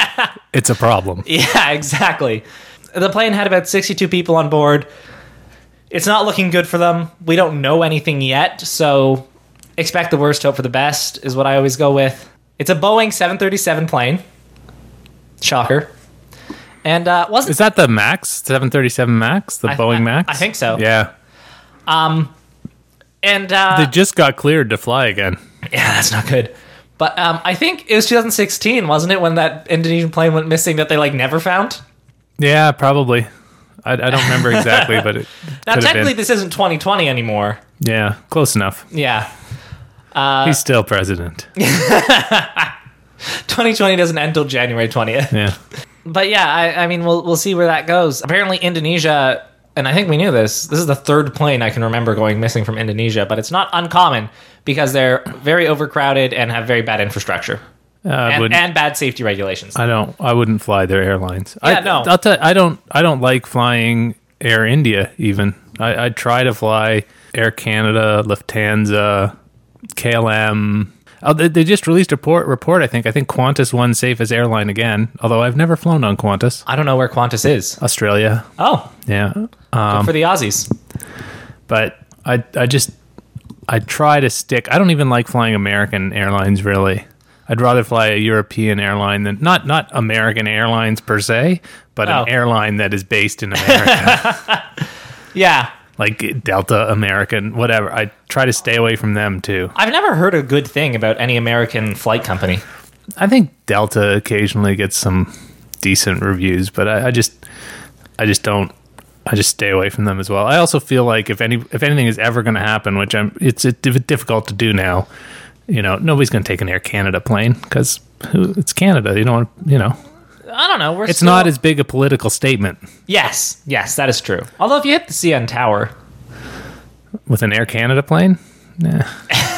[SPEAKER 1] it's a problem.
[SPEAKER 2] Yeah, exactly. The plane had about 62 people on board. It's not looking good for them. We don't know anything yet, so expect the worst, hope for the best is what I always go with. It's a Boeing 737 plane. Shocker. And uh wasn't
[SPEAKER 1] Is that the Max? 737 Max? The
[SPEAKER 2] I-
[SPEAKER 1] Boeing
[SPEAKER 2] I-
[SPEAKER 1] Max?
[SPEAKER 2] I think so.
[SPEAKER 1] Yeah.
[SPEAKER 2] Um, and uh
[SPEAKER 1] They just got cleared to fly again.
[SPEAKER 2] Yeah, that's not good. But um, I think it was 2016, wasn't it, when that Indonesian plane went missing that they like never found?
[SPEAKER 1] Yeah, probably. I, I don't remember exactly, but it
[SPEAKER 2] Now,
[SPEAKER 1] could have
[SPEAKER 2] technically,
[SPEAKER 1] been.
[SPEAKER 2] this isn't 2020 anymore.
[SPEAKER 1] Yeah, close enough.
[SPEAKER 2] Yeah, uh,
[SPEAKER 1] He's still president.
[SPEAKER 2] 2020 doesn't end till January 20th.
[SPEAKER 1] Yeah.
[SPEAKER 2] But yeah, I, I mean, we'll we'll see where that goes. Apparently, Indonesia, and I think we knew this. This is the third plane I can remember going missing from Indonesia, but it's not uncommon because they're very overcrowded and have very bad infrastructure
[SPEAKER 1] Uh,
[SPEAKER 2] and, and bad safety regulations.
[SPEAKER 1] I don't. I wouldn't fly their airlines.
[SPEAKER 2] Yeah,
[SPEAKER 1] I,
[SPEAKER 2] no.
[SPEAKER 1] I'll tell. I don't. I don't like flying Air India. Even I, I try to fly Air Canada, Lufthansa, KLM. Oh, they, they just released a report, report. I think. I think Qantas won safest airline again. Although I've never flown on Qantas.
[SPEAKER 2] I don't know where Qantas is.
[SPEAKER 1] Australia.
[SPEAKER 2] Oh,
[SPEAKER 1] Yeah.
[SPEAKER 2] good
[SPEAKER 1] Um,
[SPEAKER 2] for the Aussies.
[SPEAKER 1] but I I just I try to stick. I don't even like flying American airlines really. I'd rather fly a European airline than not not American Airlines per se, but
[SPEAKER 2] Oh.
[SPEAKER 1] an airline that is based in America,
[SPEAKER 2] Yeah,
[SPEAKER 1] like Delta American, whatever. I try to stay away from them too.
[SPEAKER 2] I've never heard a good thing about any American flight company.
[SPEAKER 1] I think Delta occasionally gets some decent reviews, but I, I just I just don't I just stay away from them as well. I also feel like if any if anything is ever going to happen, which I'm it's diff- difficult to do now. You know, nobody's going to take an Air Canada plane because it's Canada. You don't want you know.
[SPEAKER 2] I don't know. We're
[SPEAKER 1] It's
[SPEAKER 2] still-
[SPEAKER 1] not as big a political statement
[SPEAKER 2] Yes, yes, that is true. Although if you hit the CN Tower,
[SPEAKER 1] with an Air Canada plane. Nah.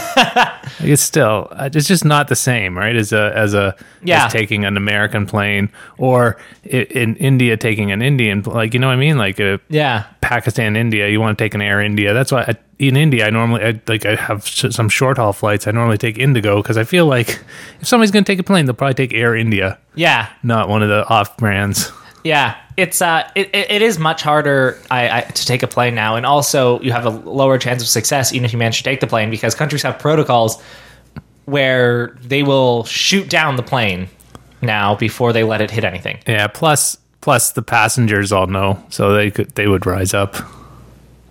[SPEAKER 1] it's still uh, it's just not the same, right? As a as a
[SPEAKER 2] Yeah.
[SPEAKER 1] as taking an American plane or in India taking an Indian like you know what I mean like a
[SPEAKER 2] yeah,
[SPEAKER 1] Pakistan India you want to take an Air India. That's why I, in India I normally I, like I have some short haul flights. I normally take Indigo because I feel like if somebody's going to take a plane, they'll probably take Air India,
[SPEAKER 2] yeah,
[SPEAKER 1] not one of the off brands.
[SPEAKER 2] Yeah. It's uh, it, it, is much harder I, I, to take a plane now, and also you have a lower chance of success even if you manage to take the plane because countries have protocols where they will shoot down the plane now before they let it hit anything.
[SPEAKER 1] Yeah. Plus plus the passengers all know, so they could they would rise up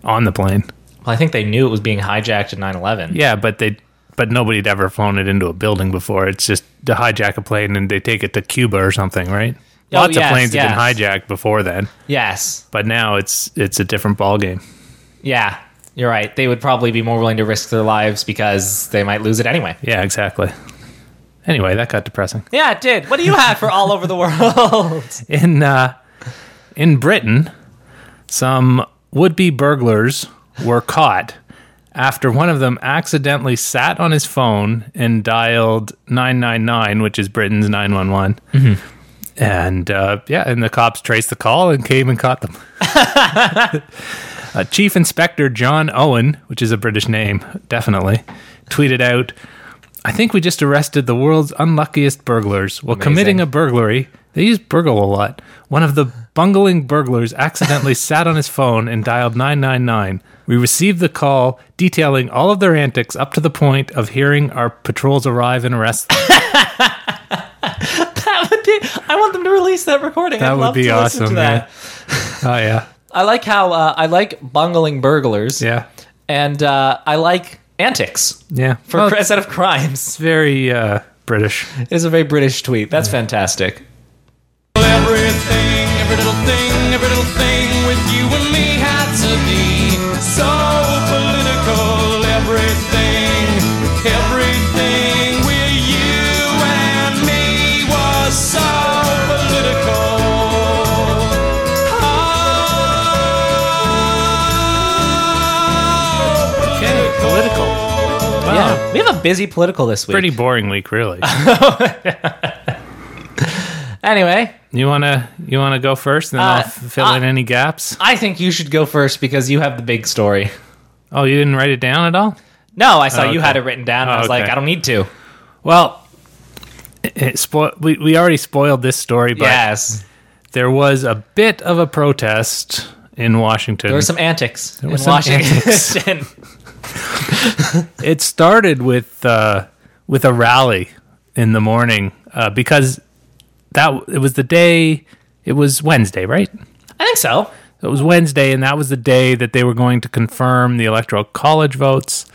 [SPEAKER 1] on the plane.
[SPEAKER 2] Well, I think they knew it was being hijacked at 9/11.
[SPEAKER 1] Yeah, but they but nobody'd ever flown it into a building before. It's just to hijack a plane and they take it to Cuba or something, right?
[SPEAKER 2] Oh,
[SPEAKER 1] Lots
[SPEAKER 2] yes,
[SPEAKER 1] of planes
[SPEAKER 2] yes.
[SPEAKER 1] have been hijacked before then,
[SPEAKER 2] Yes,
[SPEAKER 1] but now it's it's a different ballgame.
[SPEAKER 2] yeah, you're right. They would probably be more willing to risk their lives because they might lose it anyway.
[SPEAKER 1] Yeah, exactly. Anyway, that got depressing.
[SPEAKER 2] Yeah, it did. What do you have for all over the world?
[SPEAKER 1] In uh, in Britain, some would-be burglars were caught after one of them accidentally sat on his phone and dialed 999, which is Britain's 911. And uh, yeah, and the cops traced the call and came and caught them. uh, Chief Inspector John Owen, which is a British name, definitely, tweeted out I think we just arrested the world's unluckiest burglars. While committing a burglary, they use burgle a lot. One of the bungling burglars accidentally sat on his phone and dialed 999. We received the call detailing all of their antics up to the point of hearing our patrols arrive and arrest them.
[SPEAKER 2] that would be. I want them to release that recording.
[SPEAKER 1] That
[SPEAKER 2] I'd
[SPEAKER 1] would
[SPEAKER 2] love
[SPEAKER 1] be
[SPEAKER 2] to
[SPEAKER 1] awesome,
[SPEAKER 2] to that.
[SPEAKER 1] oh, yeah.
[SPEAKER 2] I like how uh, I like bungling burglars.
[SPEAKER 1] Yeah.
[SPEAKER 2] and uh, I like antics
[SPEAKER 1] Yeah.
[SPEAKER 2] for
[SPEAKER 1] Well,
[SPEAKER 2] instead of crimes.
[SPEAKER 1] it's very uh, British.
[SPEAKER 2] It is a very British tweet. That's fantastic.
[SPEAKER 4] Everything,
[SPEAKER 2] We have a busy political this week.
[SPEAKER 1] Pretty boring week, really.
[SPEAKER 2] Anyway,
[SPEAKER 1] you wanna you wanna go first, and then
[SPEAKER 2] Uh,
[SPEAKER 1] I'll f- fill in any gaps.
[SPEAKER 2] I think you should go first because you have the big story.
[SPEAKER 1] Oh, you didn't write it down at all?
[SPEAKER 2] No, I saw
[SPEAKER 1] Oh,
[SPEAKER 2] you
[SPEAKER 1] okay.
[SPEAKER 2] had it written down. and I
[SPEAKER 1] Oh,
[SPEAKER 2] was like,
[SPEAKER 1] okay.
[SPEAKER 2] I don't need to.
[SPEAKER 1] Well, it, it spo- we we already spoiled this story, but
[SPEAKER 2] yes,
[SPEAKER 1] there was a bit of a protest in Washington.
[SPEAKER 2] there were some antics in
[SPEAKER 1] were some
[SPEAKER 2] Washington.
[SPEAKER 1] it started with uh, with a rally in the morning uh, because that it was the day. It was Wednesday, right?
[SPEAKER 2] I think so.
[SPEAKER 1] It was Wednesday, and that was the day that they were going to confirm the electoral college votes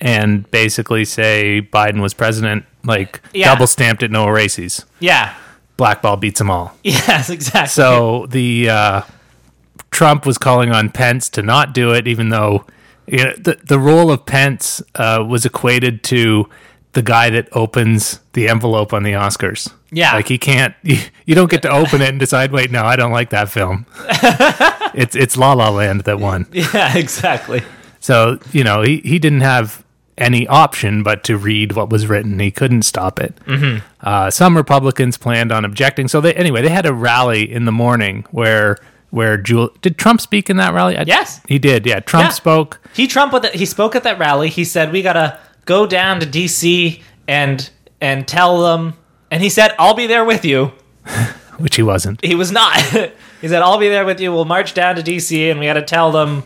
[SPEAKER 1] and basically say Biden was president. Like
[SPEAKER 2] Yeah.
[SPEAKER 1] double stamped it, no erases.
[SPEAKER 2] Yeah.
[SPEAKER 1] Blackball beats them all.
[SPEAKER 2] Yes, exactly.
[SPEAKER 1] So the uh, Trump was calling on Pence to not do it, even though you know, the the role of Pence uh, was equated to the guy that opens the envelope on the Oscars.
[SPEAKER 2] Yeah.
[SPEAKER 1] like he can't. You, you don't get to open it and decide. Wait, no, I don't like that film. it's it's La La Land that won.
[SPEAKER 2] yeah, exactly.
[SPEAKER 1] So you know he he didn't have any option but to read what was written. He couldn't stop it. Mm-hmm. Uh, some Republicans planned on objecting. So they anyway they had a rally in the morning where where Jewel did Trump speak in that rally? I-
[SPEAKER 2] Yes.
[SPEAKER 1] he did. Yeah, Trump
[SPEAKER 2] Yeah.
[SPEAKER 1] spoke.
[SPEAKER 2] He Trump with it. He spoke at that rally. He said we gotta go down to D.C. and and tell them. And he said, "I'll be there with you."
[SPEAKER 1] Which he wasn't.
[SPEAKER 2] He was not. he said, "I'll be there with you. We'll march down to D.C. and we got to tell them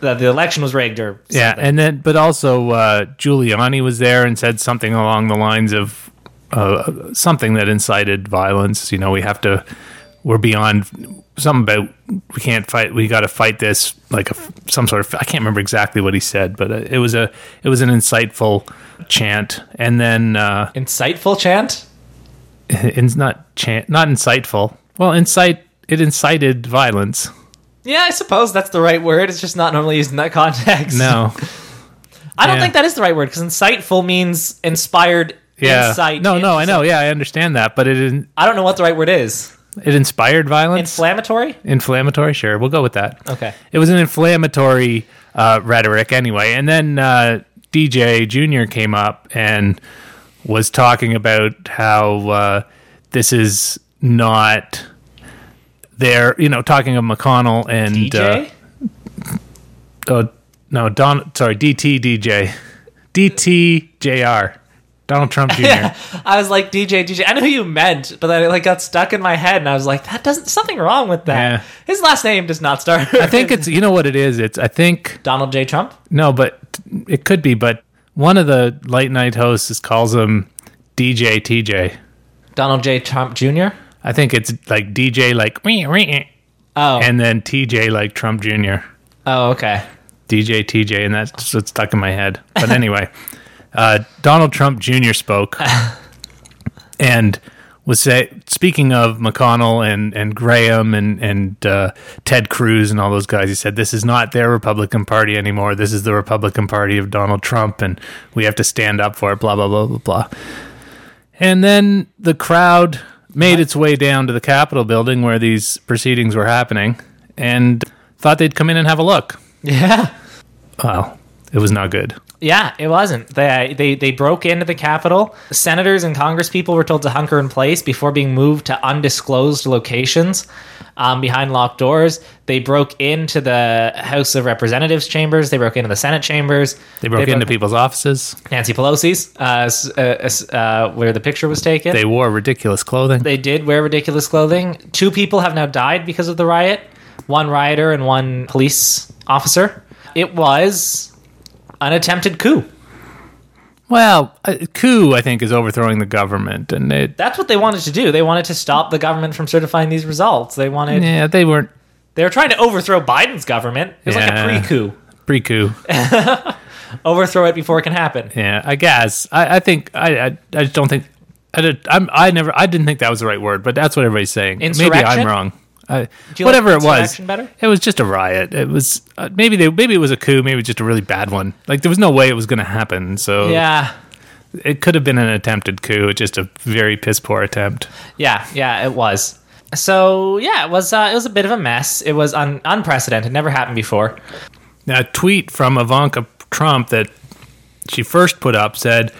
[SPEAKER 2] that the election was rigged." Or
[SPEAKER 1] Yeah, and then but also uh, Giuliani was there and said something along the lines of uh, something that incited violence. You know, we have to. We're beyond something about we can't fight. We got to fight this like a some sort of. I can't remember exactly what he said, but uh, it was a it was an insightful chant. And then uh,
[SPEAKER 2] insightful chant.
[SPEAKER 1] it's not chant, not insightful. Well, incite it incited violence.
[SPEAKER 2] Yeah, I suppose that's the right word. It's just not normally used in that context.
[SPEAKER 1] No,
[SPEAKER 2] I don't
[SPEAKER 1] Yeah.
[SPEAKER 2] think that is the right word because insightful means inspired
[SPEAKER 1] yeah,
[SPEAKER 2] insight.
[SPEAKER 1] no, no, I know, yeah, I understand that, but it
[SPEAKER 2] I don't know what the right word is.
[SPEAKER 1] It inspired violence.
[SPEAKER 2] Inflammatory?
[SPEAKER 1] Inflammatory, sure. We'll go with that.
[SPEAKER 2] Okay.
[SPEAKER 1] It was an inflammatory uh, rhetoric anyway. And then uh, DJ Jr. came up and was talking about how uh, this is not there, you know, talking of McConnell and.
[SPEAKER 2] DJ?
[SPEAKER 1] Uh, oh, no, Don, sorry, DT DJ. DTJR. Donald Trump Jr.
[SPEAKER 2] I was like DJ DJ. I know who you meant, but then it like got stuck in my head, and I was like, that doesn't something wrong with that.
[SPEAKER 1] Yeah.
[SPEAKER 2] His last name does not start.
[SPEAKER 1] I think it's, you know what it is? It's, I think
[SPEAKER 2] Donald J. Trump.
[SPEAKER 1] No, but it could be. But one of the late night hosts calls him DJ TJ.
[SPEAKER 2] Donald J. Trump Jr.
[SPEAKER 1] I think it's like DJ like
[SPEAKER 2] Oh,
[SPEAKER 1] and then TJ like Trump Jr.
[SPEAKER 2] oh, okay.
[SPEAKER 1] DJ TJ, and that's what's stuck in my head. But anyway, uh, Donald Trump Jr. spoke and was say speaking of McConnell and and Graham and and uh, Ted Cruz and all those guys. He said this is not their Republican Party anymore. This is the Republican Party of Donald Trump, and we have to stand up for it. Blah blah blah blah blah. And then the crowd made its way down to the Capitol building where these proceedings were happening, and thought they'd come in and have a look.
[SPEAKER 2] Yeah.
[SPEAKER 1] Well, it was not good.
[SPEAKER 2] Yeah, it wasn't. They they they broke into the Capitol. Senators and Congress people were told to hunker in place before being moved to undisclosed locations um, behind locked doors. They broke into the House of Representatives chambers. They broke into the Senate chambers.
[SPEAKER 1] They broke into people's offices.
[SPEAKER 2] Nancy Pelosi's, uh, uh, uh, where the picture was taken.
[SPEAKER 1] They wore ridiculous clothing.
[SPEAKER 2] They did wear ridiculous clothing. Two people have now died because of the riot one rioter and one police officer. It was an attempted coup.
[SPEAKER 1] Well, a coup, I think, is overthrowing the government, and it.
[SPEAKER 2] That's what they wanted to do. They wanted to stop the government from certifying these results. They wanted
[SPEAKER 1] Yeah, they weren't
[SPEAKER 2] they were trying to overthrow Biden's government. It was like a pre-coup.
[SPEAKER 1] pre-coup.
[SPEAKER 2] Overthrow it before it can happen.
[SPEAKER 1] Yeah, I guess. I, I think I, I, I just don't think. I did, I'm. I never. I didn't think that was the right word, but that's what everybody's saying. Maybe I'm
[SPEAKER 2] Insurrection?
[SPEAKER 1] wrong. I, whatever
[SPEAKER 2] like
[SPEAKER 1] it was,
[SPEAKER 2] better?
[SPEAKER 1] it was just a riot. It was uh, maybe they maybe it was a coup. Maybe just a really bad one. Like there was no way it was going to happen. So
[SPEAKER 2] Yeah.
[SPEAKER 1] it could have been an attempted coup. Just a very piss poor attempt.
[SPEAKER 2] Yeah, yeah, it was. So yeah, it was uh, it was a bit of a mess. It was un- unprecedented, never happened before.
[SPEAKER 1] Now, a tweet from Ivanka Trump that she first put up said,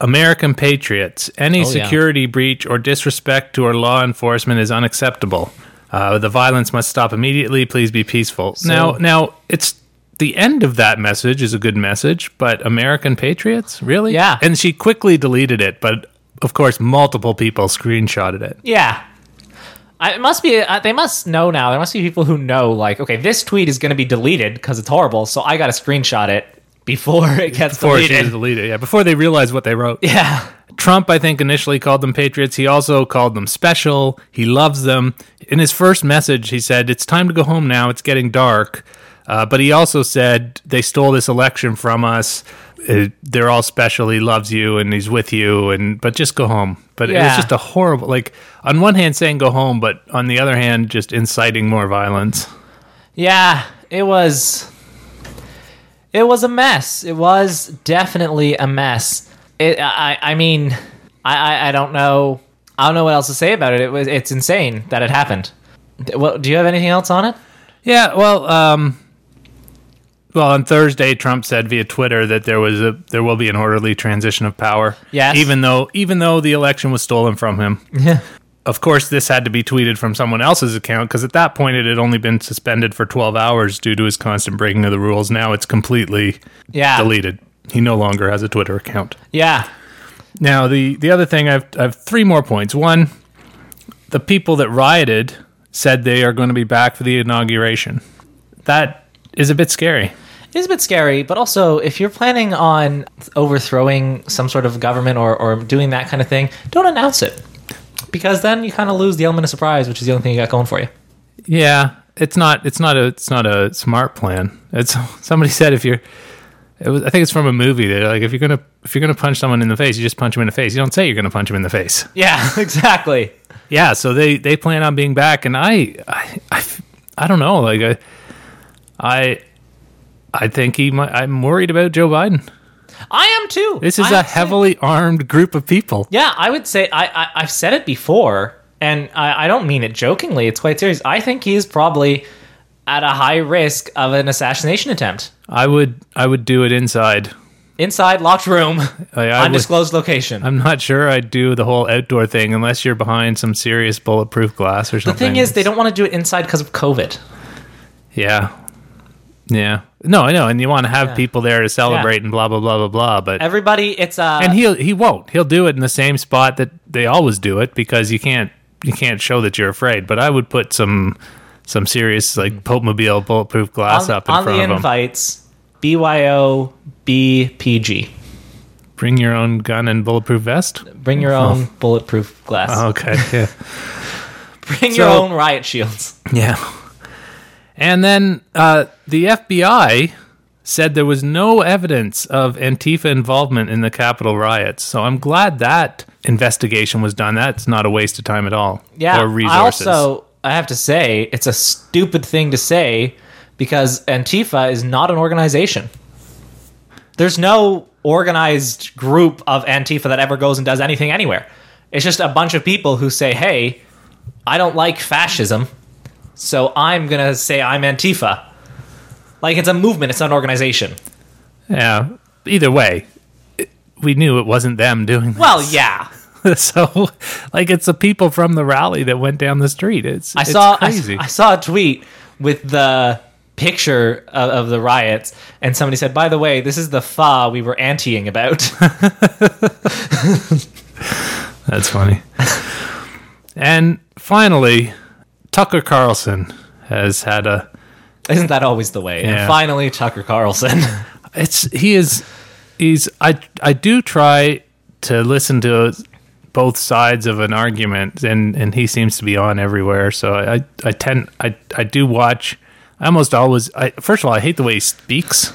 [SPEAKER 1] American patriots, any
[SPEAKER 2] Oh, yeah.
[SPEAKER 1] security breach or disrespect to our law enforcement is unacceptable. Uh, the violence must stop immediately. Please be peaceful. now, now it's the end of that message is a good message, but American patriots, really?
[SPEAKER 2] Yeah.
[SPEAKER 1] And she quickly deleted it, but of course, multiple people screenshotted it.
[SPEAKER 2] Yeah. I, it must be. Uh, they must know now. There must be people who know, like, okay, this tweet is going to be deleted because it's horrible. So I got to screenshot it before it gets deleted.
[SPEAKER 1] Before she
[SPEAKER 2] deleted.
[SPEAKER 1] deleted, yeah, before they realize what they wrote.
[SPEAKER 2] Yeah.
[SPEAKER 1] Trump, I think, initially called them patriots. He also called them special. He loves them. In his first message, he said, It's time to go home now. It's getting dark. Uh, but he also said, They stole this election from us. Uh, they're all special. He loves you and he's with you. And But just go home. But it was just a horrible, like, on one hand, saying go home, but on the other hand, just inciting more violence.
[SPEAKER 2] Yeah. It was. It was a mess. It was definitely a mess. It. I. I mean, I. I, I don't know. I don't know what else to say about it. It was. It's insane that it happened. D- Well, do you have anything else on it?
[SPEAKER 1] Yeah, well, um, well, on Thursday, Trump said via Twitter that there was a there will be an orderly transition of power.
[SPEAKER 2] Yes.
[SPEAKER 1] even though even though the election was stolen from him.
[SPEAKER 2] Yeah.
[SPEAKER 1] Of course, this had to be tweeted from someone else's account because at that point it had only been suspended for 12 hours due to his constant breaking of the rules. Now it's completely
[SPEAKER 2] Yeah.
[SPEAKER 1] deleted. He no longer has a Twitter account.
[SPEAKER 2] Yeah.
[SPEAKER 1] Now, the, the other thing, I've, I have three more points. One, the people that rioted said they are going to be back for the inauguration. That is a bit scary.
[SPEAKER 2] It is a bit scary, but also if you're planning on overthrowing some sort of government or, or doing that kind of thing, don't announce it. Because then you kind of lose the element of surprise, which is the only thing you got going for you.
[SPEAKER 1] Yeah, it's not. It's not a. It's not a smart plan. It's somebody said if you're. It was, I think it's from a movie. That like if you're gonna if you're gonna punch someone in the face, you just punch him in the face. You don't say you're gonna punch him in the face.
[SPEAKER 2] Yeah, exactly.
[SPEAKER 1] Yeah, so they they plan on being back, and I I I, I don't know. Like I I I think he might. I'm worried about Joe Biden.
[SPEAKER 2] I am too.
[SPEAKER 1] This is
[SPEAKER 2] I
[SPEAKER 1] a
[SPEAKER 2] have
[SPEAKER 1] heavily armed group of people.
[SPEAKER 2] Yeah, I would say I, I I've said it before, and I, I don't mean it jokingly. It's quite serious. I think he's probably at a high risk of an assassination attempt.
[SPEAKER 1] I would I would do it inside.
[SPEAKER 2] Inside locked room,
[SPEAKER 1] I, I would,
[SPEAKER 2] undisclosed location.
[SPEAKER 1] I'm not sure I'd do the whole outdoor thing unless you're behind some serious bulletproof glass or something.
[SPEAKER 2] the thing is, they don't want to do it inside because of COVID.
[SPEAKER 1] Yeah. Yeah. No, I know, and you want to have
[SPEAKER 2] Yeah.
[SPEAKER 1] people there to celebrate and blah blah blah blah blah. But
[SPEAKER 2] Everybody, it's uh,
[SPEAKER 1] and he'll he won't. He'll do it in the same spot that they always do it because you can't you can't show that you're afraid. But I would put some some serious like Pope Mobile bulletproof glass
[SPEAKER 2] on,
[SPEAKER 1] up in
[SPEAKER 2] on
[SPEAKER 1] front
[SPEAKER 2] the
[SPEAKER 1] of them.
[SPEAKER 2] invites. BYO BPG.
[SPEAKER 1] Bring your own gun and bulletproof vest.
[SPEAKER 2] Bring your own bulletproof glass.
[SPEAKER 1] Okay. Yeah.
[SPEAKER 2] Bring your own riot shields.
[SPEAKER 1] Yeah. And then uh, the FBI said there was no evidence of Antifa involvement in the Capitol riots. So I'm glad that investigation was done. That's not a waste of time at all.
[SPEAKER 2] Yeah.
[SPEAKER 1] Or resources.
[SPEAKER 2] I also, I have to say, it's a stupid thing to say because Antifa is not an organization. There's no organized group of Antifa that ever goes and does anything anywhere. It's just a bunch of people who say, hey, I don't like fascism, so I'm going to say I'm Antifa. Like, it's a movement, it's not an organization.
[SPEAKER 1] yeah. Either way, we knew it wasn't them doing this.
[SPEAKER 2] Well, yeah.
[SPEAKER 1] so, like, it's the people from the rally that went down the street. It's,
[SPEAKER 2] I
[SPEAKER 1] it's
[SPEAKER 2] saw I,
[SPEAKER 1] crazy.
[SPEAKER 2] I saw a tweet with the picture of, of the riots, and somebody said, "By the way, this is the fa we were anteing about."
[SPEAKER 1] That's funny. and finally, Tucker Carlson has had a
[SPEAKER 2] Isn't that always the way?
[SPEAKER 1] Yeah.
[SPEAKER 2] And finally, Tucker Carlson.
[SPEAKER 1] it's he is he's I I do try to listen to both sides of an argument and and he seems to be on everywhere. So I I tend I I do watch I almost always I first of all I hate the way he speaks.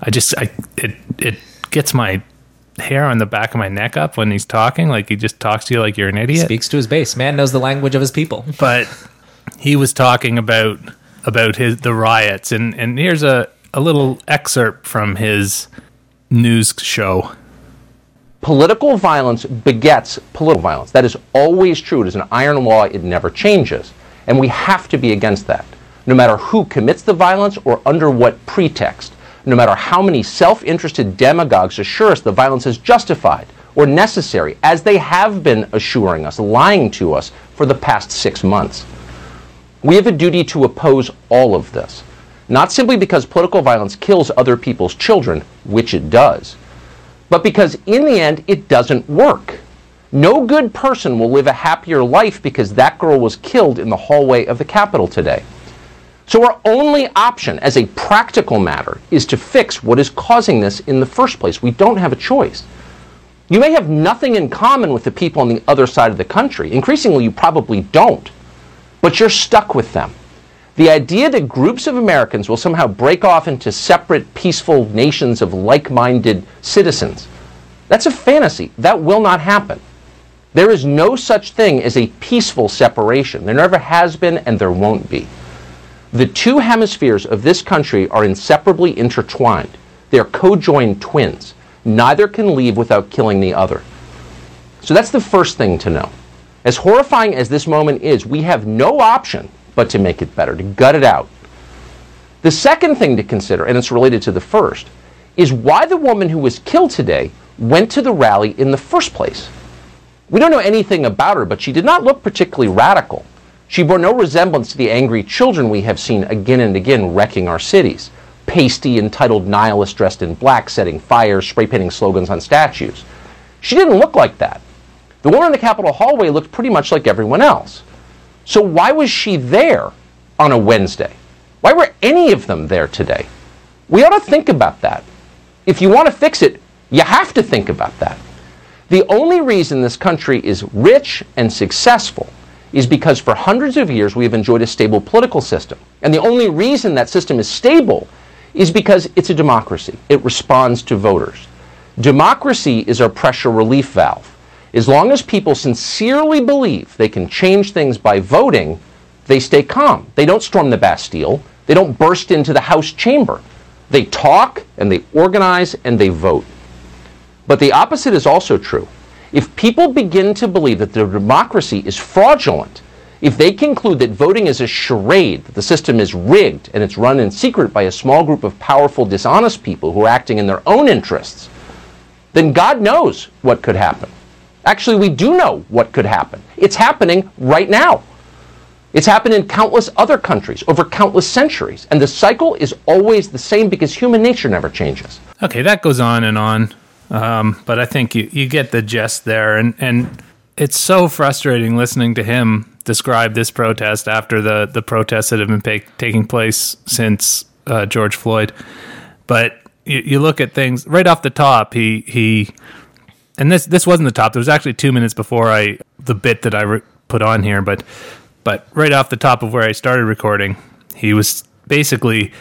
[SPEAKER 1] I just I it it gets my hair on the back of my neck up when he's talking like he just talks to you like you're an idiot.
[SPEAKER 2] Speaks to his base. Man knows the language of his people.
[SPEAKER 1] but he was talking about about his the riots. And and here's a a little excerpt from his news show
[SPEAKER 5] political violence begets political violence. That is always true. It is an iron law. It never changes. And we have to be against that, no matter who commits the violence or under what pretext. no matter how many self interested demagogues assure us the violence is justified or necessary, as they have been assuring us, lying to us for the past six months. We have a duty to oppose all of this, not simply because political violence kills other people's children, which it does, but because in the end it doesn't work. No good person will live a happier life because that girl was killed in the hallway of the Capitol today. So, our only option as a practical matter is to fix what is causing this in the first place. We don't have a choice. You may have nothing in common with the people on the other side of the country. Increasingly, you probably don't. But you're stuck with them. The idea that groups of Americans will somehow break off into separate, peaceful nations of like minded citizens, that's a fantasy. That will not happen. There is no such thing as a peaceful separation. There never has been, and there won't be. The two hemispheres of this country are inseparably intertwined. They are co-joined twins. Neither can leave without killing the other. So that's the first thing to know. As horrifying as this moment is, we have no option but to make it better, to gut it out. The second thing to consider, and it's related to the first, is why the woman who was killed today went to the rally in the first place. We don't know anything about her, but she did not look particularly radical. She bore no resemblance to the angry children we have seen again and again wrecking our cities. Pasty, entitled nihilists dressed in black, setting fires, spray painting slogans on statues. She didn't look like that. The woman in the Capitol hallway looked pretty much like everyone else. So why was she there on a Wednesday? Why were any of them there today? We ought to think about that. If you want to fix it, you have to think about that. The only reason this country is rich and successful is because for hundreds of years we have enjoyed a stable political system. And the only reason that system is stable is because it's a democracy. It responds to voters. Democracy is our pressure relief valve. As long as people sincerely believe they can change things by voting, they stay calm. They don't storm the Bastille. They don't burst into the House chamber. They talk and they organize and they vote. But the opposite is also true. If people begin to believe that their democracy is fraudulent, if they conclude that voting is a charade, that the system is rigged and it's run in secret by a small group of powerful, dishonest people who are acting in their own interests, then God knows what could happen. Actually, we do know what could happen. It's happening right now. It's happened in countless other countries over countless centuries. And the cycle is always the same because human nature never changes.
[SPEAKER 1] Okay, that goes on and on. Um, but I think you, you get the gist there. And, and it's so frustrating listening to him describe this protest after the, the protests that have been pa- taking place since uh, George Floyd. But you, you look at things right off the top, he, he, and this, this wasn't the top. There was actually two minutes before I, the bit that I re- put on here, but, but right off the top of where I started recording, he was basically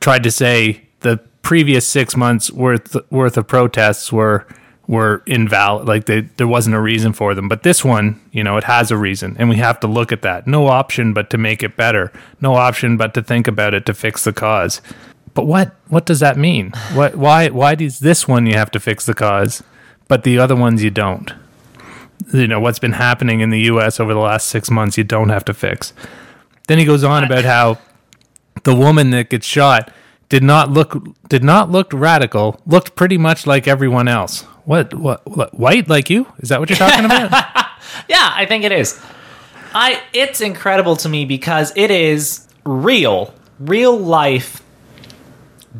[SPEAKER 1] tried to say the previous six months worth worth of protests were were invalid. Like they, there wasn't a reason for them. But this one, you know, it has a reason, and we have to look at that. No option but to make it better. No option but to think about it to fix the cause. But what what does that mean? What why why does this one you have to fix the cause, but the other ones you don't? You know what's been happening in the U.S. over the last six months. You don't have to fix. Then he goes on about how the woman that gets shot did not look did not look radical. Looked pretty much like everyone else. What what, what white like you? Is that what you're talking about?
[SPEAKER 2] Yeah, I think it is. I it's incredible to me because it is real, real life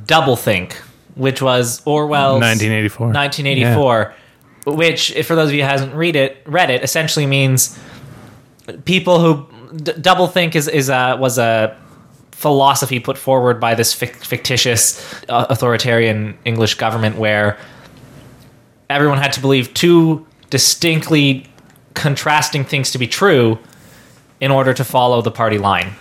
[SPEAKER 2] doublethink, which was Orwell's
[SPEAKER 1] 1984.
[SPEAKER 2] 1984, which, if for those of you who hasn't read it, read it, essentially means people who d- doublethink is is a was a philosophy put forward by this fic- fictitious uh, authoritarian English government where everyone had to believe two distinctly contrasting things to be true in order to follow the party line.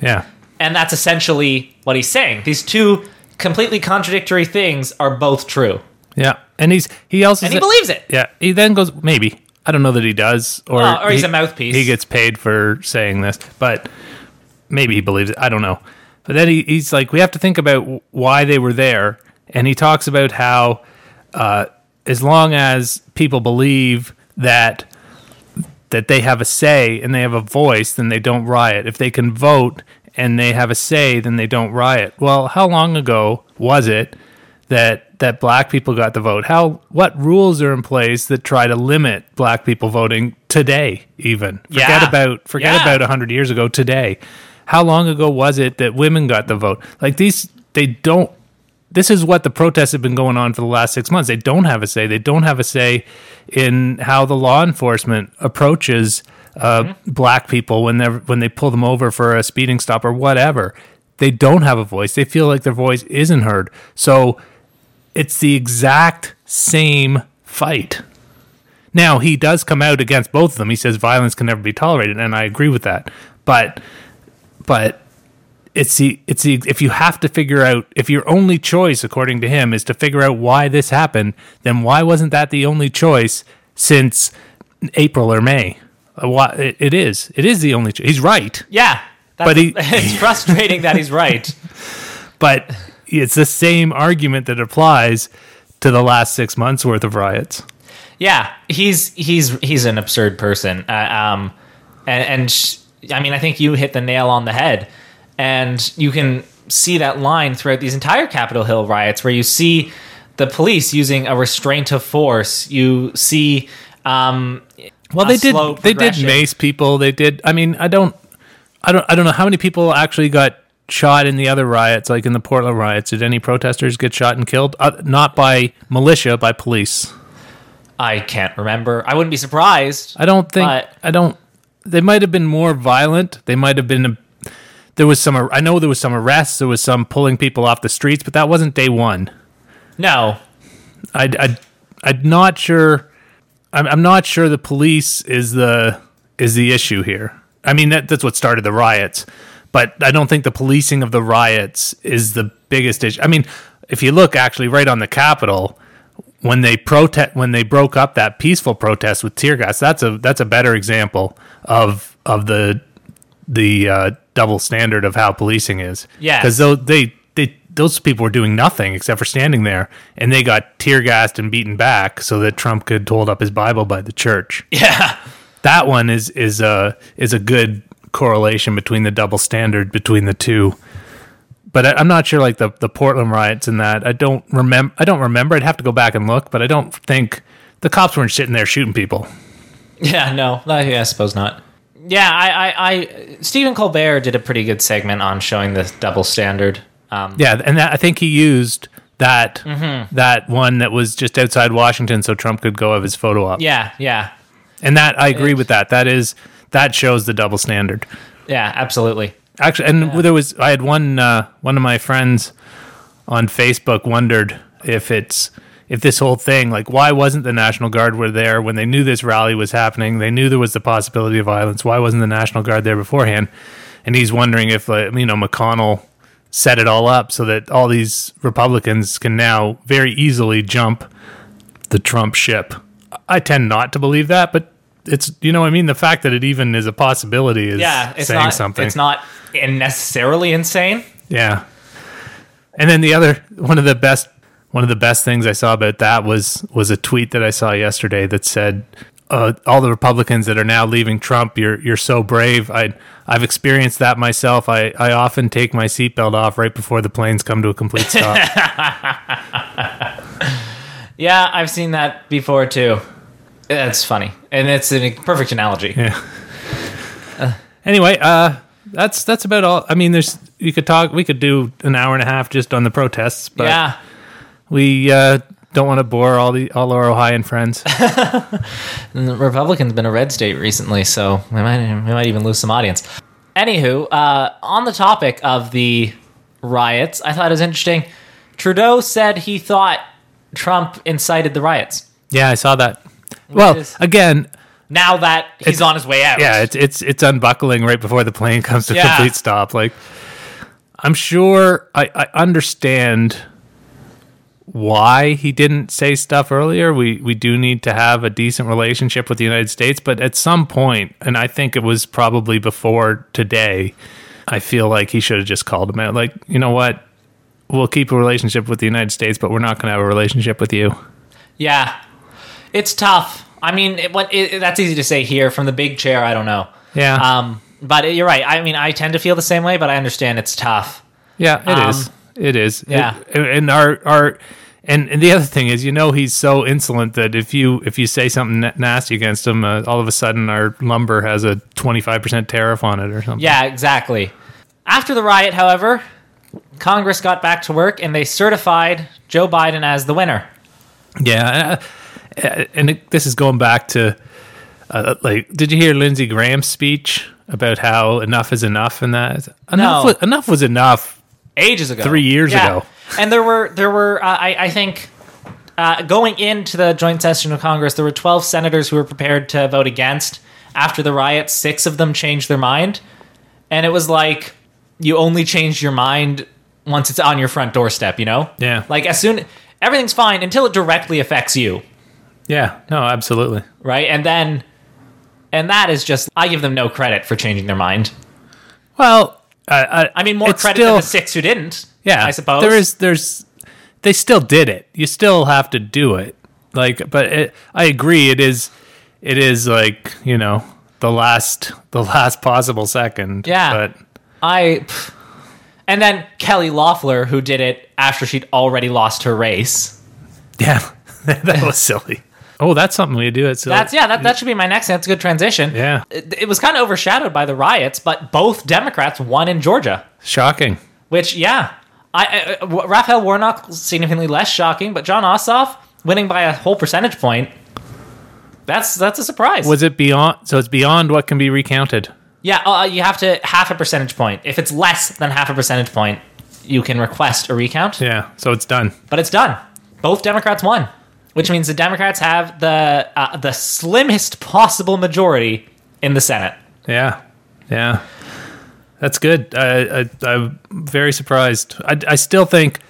[SPEAKER 1] Yeah.
[SPEAKER 2] And that's essentially what he's saying. These two completely contradictory things are both true.
[SPEAKER 1] Yeah. And he's he also
[SPEAKER 2] And he
[SPEAKER 1] said-
[SPEAKER 2] believes it.
[SPEAKER 1] Yeah. He then goes maybe. I don't know that he does or
[SPEAKER 2] Well, or he's
[SPEAKER 1] he-
[SPEAKER 2] a mouthpiece.
[SPEAKER 1] He gets paid for saying this, but maybe he believes it. I don't know. But then he, he's like we have to think about why they were there and he talks about how uh, as long as people believe that that they have a say and they have a voice, then they don't riot. If they can vote and they have a say, then they don't riot. Well, how long ago was it that that black people got the vote? How what rules are in place that try to limit black people voting today? Even forget
[SPEAKER 2] Yeah.
[SPEAKER 1] about forget
[SPEAKER 2] Yeah.
[SPEAKER 1] about hundred years ago. Today, how long ago was it that women got the vote? Like these, they don't. This is what the protests have been going on for the last six months. They don't have a say. They don't have a say in how the law enforcement approaches uh, black people when they when they pull them over for a speeding stop or whatever. They don't have a voice. They feel like their voice isn't heard. So it's the exact same fight. Now he does come out against both of them. He says violence can never be tolerated, and I agree with that. But but it's the it's the if you have to figure out if your only choice, according to him, is to figure out why this happened, then why wasn't that the only choice since April or May? Why, it, it is. It is the only. Cho- he's right,
[SPEAKER 2] Yeah. That's,
[SPEAKER 1] But he-
[SPEAKER 2] it's frustrating that he's right.
[SPEAKER 1] but it's the same argument that applies to the last six months worth of riots.
[SPEAKER 2] Yeah, he's he's he's an absurd person. Uh, um, and, and sh- I mean, I think you hit the nail on the head. And you can see that line throughout these entire Capitol Hill riots, where you see the police using a restraint of force. You see, um,
[SPEAKER 1] Well,
[SPEAKER 2] a
[SPEAKER 1] they did. They did mace people. They did. I mean, I don't. I don't. I don't know how many people actually got shot in the other riots, like in the Portland riots. Did any protesters get shot and killed? Uh, not by militia, by police.
[SPEAKER 2] I can't remember. I wouldn't be surprised.
[SPEAKER 1] I don't think.
[SPEAKER 2] But-
[SPEAKER 1] I don't. They might have been more violent. They might have been. There was some. I know there was some arrests. There was some pulling people off the streets, but that wasn't day one.
[SPEAKER 2] No,
[SPEAKER 1] I, I, I'm not sure. I'm, I'm not sure the police is the is the issue here. I mean, that, that's what started the riots, but I don't think the policing of the riots is the biggest issue. I mean, if you look actually right on the Capitol, when they protest, when they broke up that peaceful protest with tear gas, that's a that's a better example of of the the uh, double standard of how policing is.
[SPEAKER 2] Yeah,
[SPEAKER 1] because they those people were doing nothing except for standing there, and they got tear gassed and beaten back so that Trump could hold up his Bible by the church.
[SPEAKER 2] yeah,
[SPEAKER 1] That one is is a is a good correlation between the double standard between the two. But I, I'm not sure, like the the Portland riots and that. I don't remember. I don't remember. I'd have to go back and look, but I don't think the cops weren't sitting there shooting people.
[SPEAKER 2] yeah. No, I, I suppose not. Yeah, I, I, I, Stephen Colbert did a pretty good segment on showing the double standard. Um,
[SPEAKER 1] Yeah, and that, I think he used that
[SPEAKER 2] Mm-hmm.
[SPEAKER 1] that one that was just outside Washington, so Trump could go have his photo op.
[SPEAKER 2] yeah, yeah,
[SPEAKER 1] and that I agree with that. That is that shows the double standard.
[SPEAKER 2] yeah. Absolutely.
[SPEAKER 1] Actually, and there was I had one uh, one of my friends on Facebook wondered if it's if this whole thing like why wasn't the National Guard were there when they knew this rally was happening? They knew there was the possibility of violence. Why wasn't the National Guard there beforehand? And he's wondering if uh, you know McConnell set it all up so that all these Republicans can now very easily jump the Trump ship. I tend not to believe that, but it's you know what I mean. The fact that it even is a possibility is
[SPEAKER 2] Yeah, it's
[SPEAKER 1] saying
[SPEAKER 2] not.
[SPEAKER 1] something.
[SPEAKER 2] It's not necessarily insane.
[SPEAKER 1] Yeah. And then the other one of the best one of the best things I saw about that was was a tweet that I saw yesterday that said uh, all the Republicans that are now leaving Trump, you're you're so brave. I I've experienced that myself. I, I often take my seatbelt off right before the planes come to a complete stop.
[SPEAKER 2] Yeah, I've seen that before too. That's funny, and it's a perfect analogy.
[SPEAKER 1] yeah. anyway, uh, that's that's about all. I mean, there's you could talk. We could do an hour and a half just on the protests, but
[SPEAKER 2] yeah,
[SPEAKER 1] we uh, don't want to bore all the all our Ohioan friends.
[SPEAKER 2] Republicans been a red state recently, so we might we might even lose some audience. Anywho, uh, on the topic of the riots, I thought it was interesting. Trudeau said he thought Trump incited the riots.
[SPEAKER 1] yeah, I saw that. Well,
[SPEAKER 2] is-
[SPEAKER 1] again,
[SPEAKER 2] Now that he's on his way out,
[SPEAKER 1] yeah, it's it's it's unbuckling right before the plane comes to
[SPEAKER 2] Yeah.
[SPEAKER 1] complete stop. Like, I'm sure I, I understand why he didn't say stuff earlier. We we do need to have a decent relationship with the United States, but at some point, and I think it was probably before today, I feel like he should have just called him out. Like, you know what? We'll keep a relationship with the United States, but we're not going to have a relationship with you.
[SPEAKER 2] yeah, it's tough. I mean, it, what it, that's easy to say here from the big chair. I don't know.
[SPEAKER 1] Yeah,
[SPEAKER 2] Um, but you're right. I mean, I tend to feel the same way, but I understand it's tough.
[SPEAKER 1] yeah, it is. It is.
[SPEAKER 2] Yeah.
[SPEAKER 1] It- and our our and, and the other thing is, you know, he's so insolent that if you if you say something nasty against him, uh, all of a sudden our lumber has a twenty five percent tariff on it or something.
[SPEAKER 2] Yeah, exactly. After the riot, however, Congress got back to work and they certified Joe Biden as the winner.
[SPEAKER 1] Yeah, uh, uh, and it, this is going back to uh, like, did you hear Lindsey Graham's speech about how enough is enough and that enough
[SPEAKER 2] No.
[SPEAKER 1] was, enough was enough.
[SPEAKER 2] Ages ago,
[SPEAKER 1] Three years ago.
[SPEAKER 2] and there were there were uh, I, I think uh, going into the joint session of Congress, there were twelve senators who were prepared to vote against. After the riot, six of them changed their mind, and it was like you only change your mind once it's on your front doorstep. You know,
[SPEAKER 1] Yeah.
[SPEAKER 2] like as soon everything's fine until it directly affects you.
[SPEAKER 1] Yeah, no, absolutely.
[SPEAKER 2] right? And then, and that is just I give them no credit for changing their mind.
[SPEAKER 1] Well, I, I,
[SPEAKER 2] I mean, more credit
[SPEAKER 1] still-
[SPEAKER 2] than the six who didn't.
[SPEAKER 1] Yeah,
[SPEAKER 2] I suppose
[SPEAKER 1] there is. There's. They still did it. You still have to do it. Like, but it, I agree. It is. It is like you know the last the last possible second.
[SPEAKER 2] Yeah.
[SPEAKER 1] but
[SPEAKER 2] I. And then Kelly Loeffler, who did it after she'd already lost her race.
[SPEAKER 1] yeah, that was silly. Oh, that's something we do. It's
[SPEAKER 2] That's yeah. That, that should be my next. That's a good transition.
[SPEAKER 1] Yeah.
[SPEAKER 2] It, it was kind of overshadowed by the riots, but both Democrats won in Georgia.
[SPEAKER 1] shocking.
[SPEAKER 2] Which yeah, I, I uh, Raphael Warnock significantly less shocking, but Jon Ossoff winning by a whole percentage point. That's that's a surprise.
[SPEAKER 1] Was it beyond? So it's beyond what can be recounted.
[SPEAKER 2] Yeah, uh, you have to half a percentage point. If it's less than half a percentage point, you can request a recount.
[SPEAKER 1] Yeah, so it's done.
[SPEAKER 2] But it's done. Both Democrats won, which means the Democrats have the uh, the slimmest possible majority in the Senate.
[SPEAKER 1] Yeah, yeah, that's good. I, I, I'm very surprised. I, I still think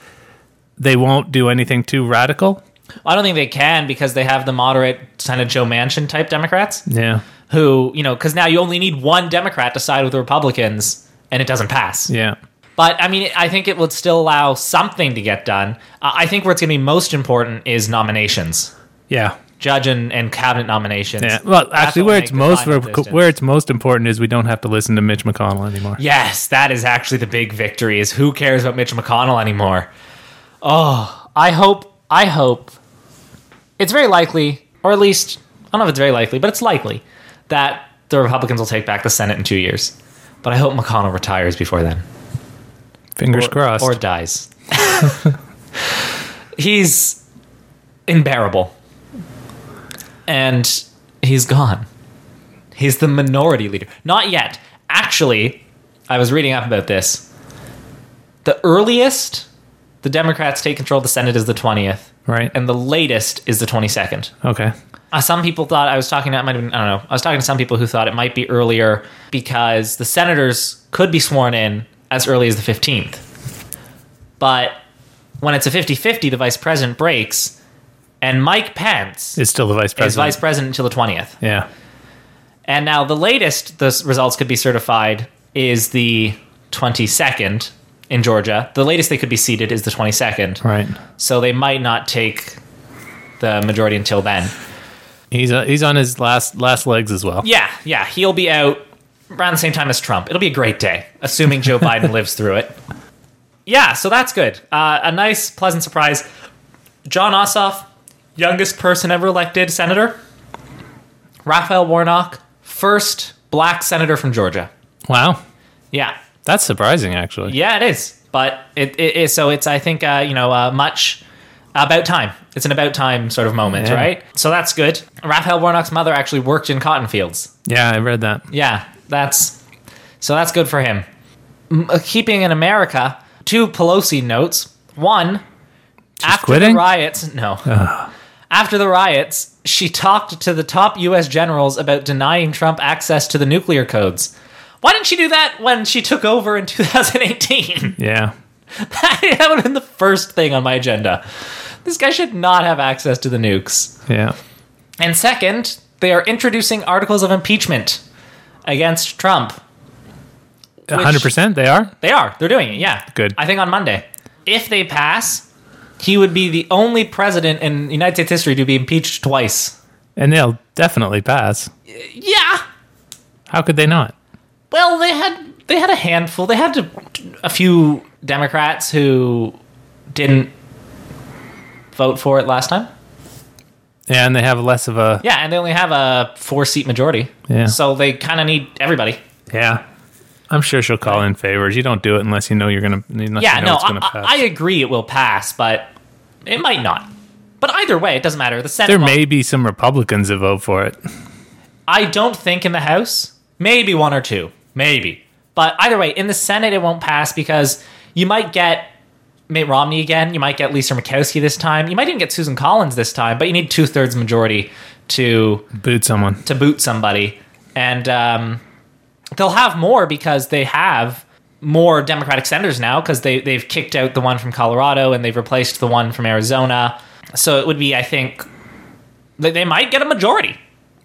[SPEAKER 1] they won't do anything too radical.
[SPEAKER 2] I don't think they can because they have the moderate kind of Joe Manchin type Democrats
[SPEAKER 1] Yeah,
[SPEAKER 2] who, you know, because now you only need one Democrat to side with the Republicans and it doesn't pass.
[SPEAKER 1] yeah,
[SPEAKER 2] But I mean, I think it would still allow something to get done. Uh, I think where it's going to be most important is nominations,
[SPEAKER 1] yeah,
[SPEAKER 2] judge and, and cabinet nominations.
[SPEAKER 1] yeah. Well,
[SPEAKER 2] That's
[SPEAKER 1] actually,
[SPEAKER 2] what
[SPEAKER 1] where
[SPEAKER 2] will
[SPEAKER 1] it's
[SPEAKER 2] make the
[SPEAKER 1] most
[SPEAKER 2] final
[SPEAKER 1] where,
[SPEAKER 2] distance.
[SPEAKER 1] where it's most important is we don't have to listen to Mitch McConnell anymore.
[SPEAKER 2] Yes, that is actually the big victory. Is who cares about Mitch McConnell anymore? Oh, I hope. I hope. It's very likely, or at least I don't know if it's very likely, but it's likely that the Republicans will take back the Senate in two years. But I hope McConnell retires before then,
[SPEAKER 1] Fingers
[SPEAKER 2] or,
[SPEAKER 1] crossed.
[SPEAKER 2] or dies. he's unbearable, and he's gone. He's the minority leader. Not yet. Actually, I was reading up about this. The earliest the Democrats take control of the Senate is the 20th,
[SPEAKER 1] right.
[SPEAKER 2] and the latest is the 22nd.
[SPEAKER 1] okay.
[SPEAKER 2] Uh, some people thought I was talking. That might have been. I don't know. I was talking to some people who thought it might be earlier because the senators could be sworn in as early as the fifteenth. But when it's a 50-50, the vice president breaks, and Mike Pence
[SPEAKER 1] is still the vice
[SPEAKER 2] is
[SPEAKER 1] president.
[SPEAKER 2] vice president until the twentieth.
[SPEAKER 1] yeah.
[SPEAKER 2] And now the latest the results could be certified is the twenty second in Georgia. The latest they could be seated is the twenty second.
[SPEAKER 1] Right.
[SPEAKER 2] So they might not take the majority until then.
[SPEAKER 1] He's uh, he's on his last last legs as well.
[SPEAKER 2] Yeah, yeah, he'll be out around the same time as Trump. It'll be a great day, assuming Joe Biden lives through it. Yeah, so that's good. Uh, a nice, pleasant surprise. Jon Ossoff, youngest person ever elected senator. Raphael Warnock, first black senator from Georgia.
[SPEAKER 1] Wow.
[SPEAKER 2] Yeah,
[SPEAKER 1] That's surprising, actually.
[SPEAKER 2] yeah, it is. But it, it is so. It's I think uh, you know uh, much about time. It's an about time sort of moment,
[SPEAKER 1] Yeah.
[SPEAKER 2] right? So that's good. Raphael Warnock's mother actually worked in cotton fields.
[SPEAKER 1] Yeah, I read that.
[SPEAKER 2] Yeah, that's so that's good for him. M- uh, keeping in America, two Pelosi notes. One, after
[SPEAKER 1] quitting?
[SPEAKER 2] the riots, no. After the riots, she talked to the top U.S. generals about denying Trump access to the nuclear codes. Why didn't she do that when she took over in 2018?
[SPEAKER 1] Yeah.
[SPEAKER 2] that would have been the first thing on my agenda. This guy should not have access to the nukes.
[SPEAKER 1] Yeah.
[SPEAKER 2] And second, they are introducing articles of impeachment against Trump.
[SPEAKER 1] A hundred percent. They are.
[SPEAKER 2] They are. They're doing it. Yeah.
[SPEAKER 1] Good.
[SPEAKER 2] I think on Monday. If they pass, he would be the only president in United States history to be impeached twice.
[SPEAKER 1] and they'll definitely pass.
[SPEAKER 2] Yeah.
[SPEAKER 1] How could they not?
[SPEAKER 2] Well, they had they had a handful. They had to, a few Democrats who didn't vote for it last time.
[SPEAKER 1] Yeah, and they have less of a
[SPEAKER 2] Yeah, and they only have a four seat majority.
[SPEAKER 1] Yeah.
[SPEAKER 2] So they kind of need everybody.
[SPEAKER 1] yeah. I'm sure she'll call in favors. You don't do it unless you know you're gonna. Unless
[SPEAKER 2] yeah,
[SPEAKER 1] you know
[SPEAKER 2] no,
[SPEAKER 1] it's gonna
[SPEAKER 2] I,
[SPEAKER 1] pass.
[SPEAKER 2] I agree it will pass, but it might not. But either way, it doesn't matter. The Senate.
[SPEAKER 1] there
[SPEAKER 2] won't-
[SPEAKER 1] may be some Republicans that vote for it.
[SPEAKER 2] I don't think in the House, maybe one or two, maybe. But either way, in the Senate, it won't pass because you might get Mitt Romney again. You might get Lisa Murkowski this time. You might even get Susan Collins this time. But you need two thirds majority to
[SPEAKER 1] Boot someone.
[SPEAKER 2] to boot somebody, and um, they'll have more because they have more Democratic senators now because they they've kicked out the one from Colorado and they've replaced the one from Arizona. So it would be, I think, they, they might get a majority.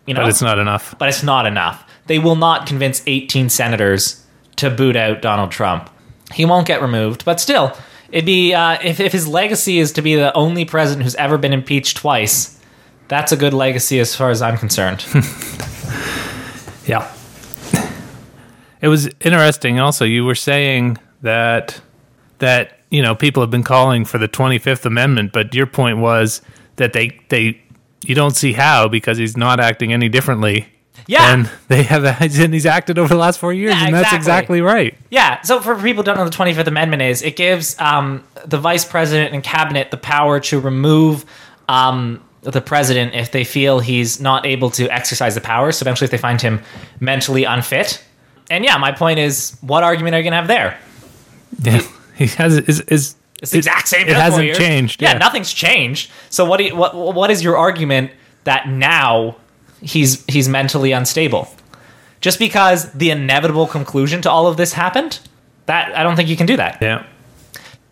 [SPEAKER 2] You know,
[SPEAKER 1] But it's not enough.
[SPEAKER 2] but it's not enough. They will not convince 18 senators to boot out Donald Trump. He won't get removed, but still, it'd be uh, if if his legacy is to be the only president who's ever been impeached twice. That's a good legacy as far as I'm concerned.
[SPEAKER 1] Yeah. It was interesting also you were saying that that you know people have been calling for the 25th amendment but your point was that they they you don't see how because he's not acting any differently
[SPEAKER 2] Yeah.
[SPEAKER 1] and they have and he's acted over the last 4 years
[SPEAKER 2] Yeah,
[SPEAKER 1] and that's
[SPEAKER 2] exactly.
[SPEAKER 1] exactly right
[SPEAKER 2] Yeah. So for people who don't know the Twenty Fifth Amendment is, it gives um, the vice president and cabinet the power to remove um, the president if they feel he's not able to exercise the power. So eventually, if they find him mentally unfit. And yeah, my point is, what argument are you gonna have there?
[SPEAKER 1] yeah he has is is
[SPEAKER 2] It's the exact same.
[SPEAKER 1] it hasn't
[SPEAKER 2] years.
[SPEAKER 1] changed,
[SPEAKER 2] Yeah,
[SPEAKER 1] yeah.
[SPEAKER 2] nothing's changed. So what? Do you, what? What is your argument that now he's he's mentally unstable? Just because the inevitable conclusion to all of this happened, that I don't think you can do that.
[SPEAKER 1] yeah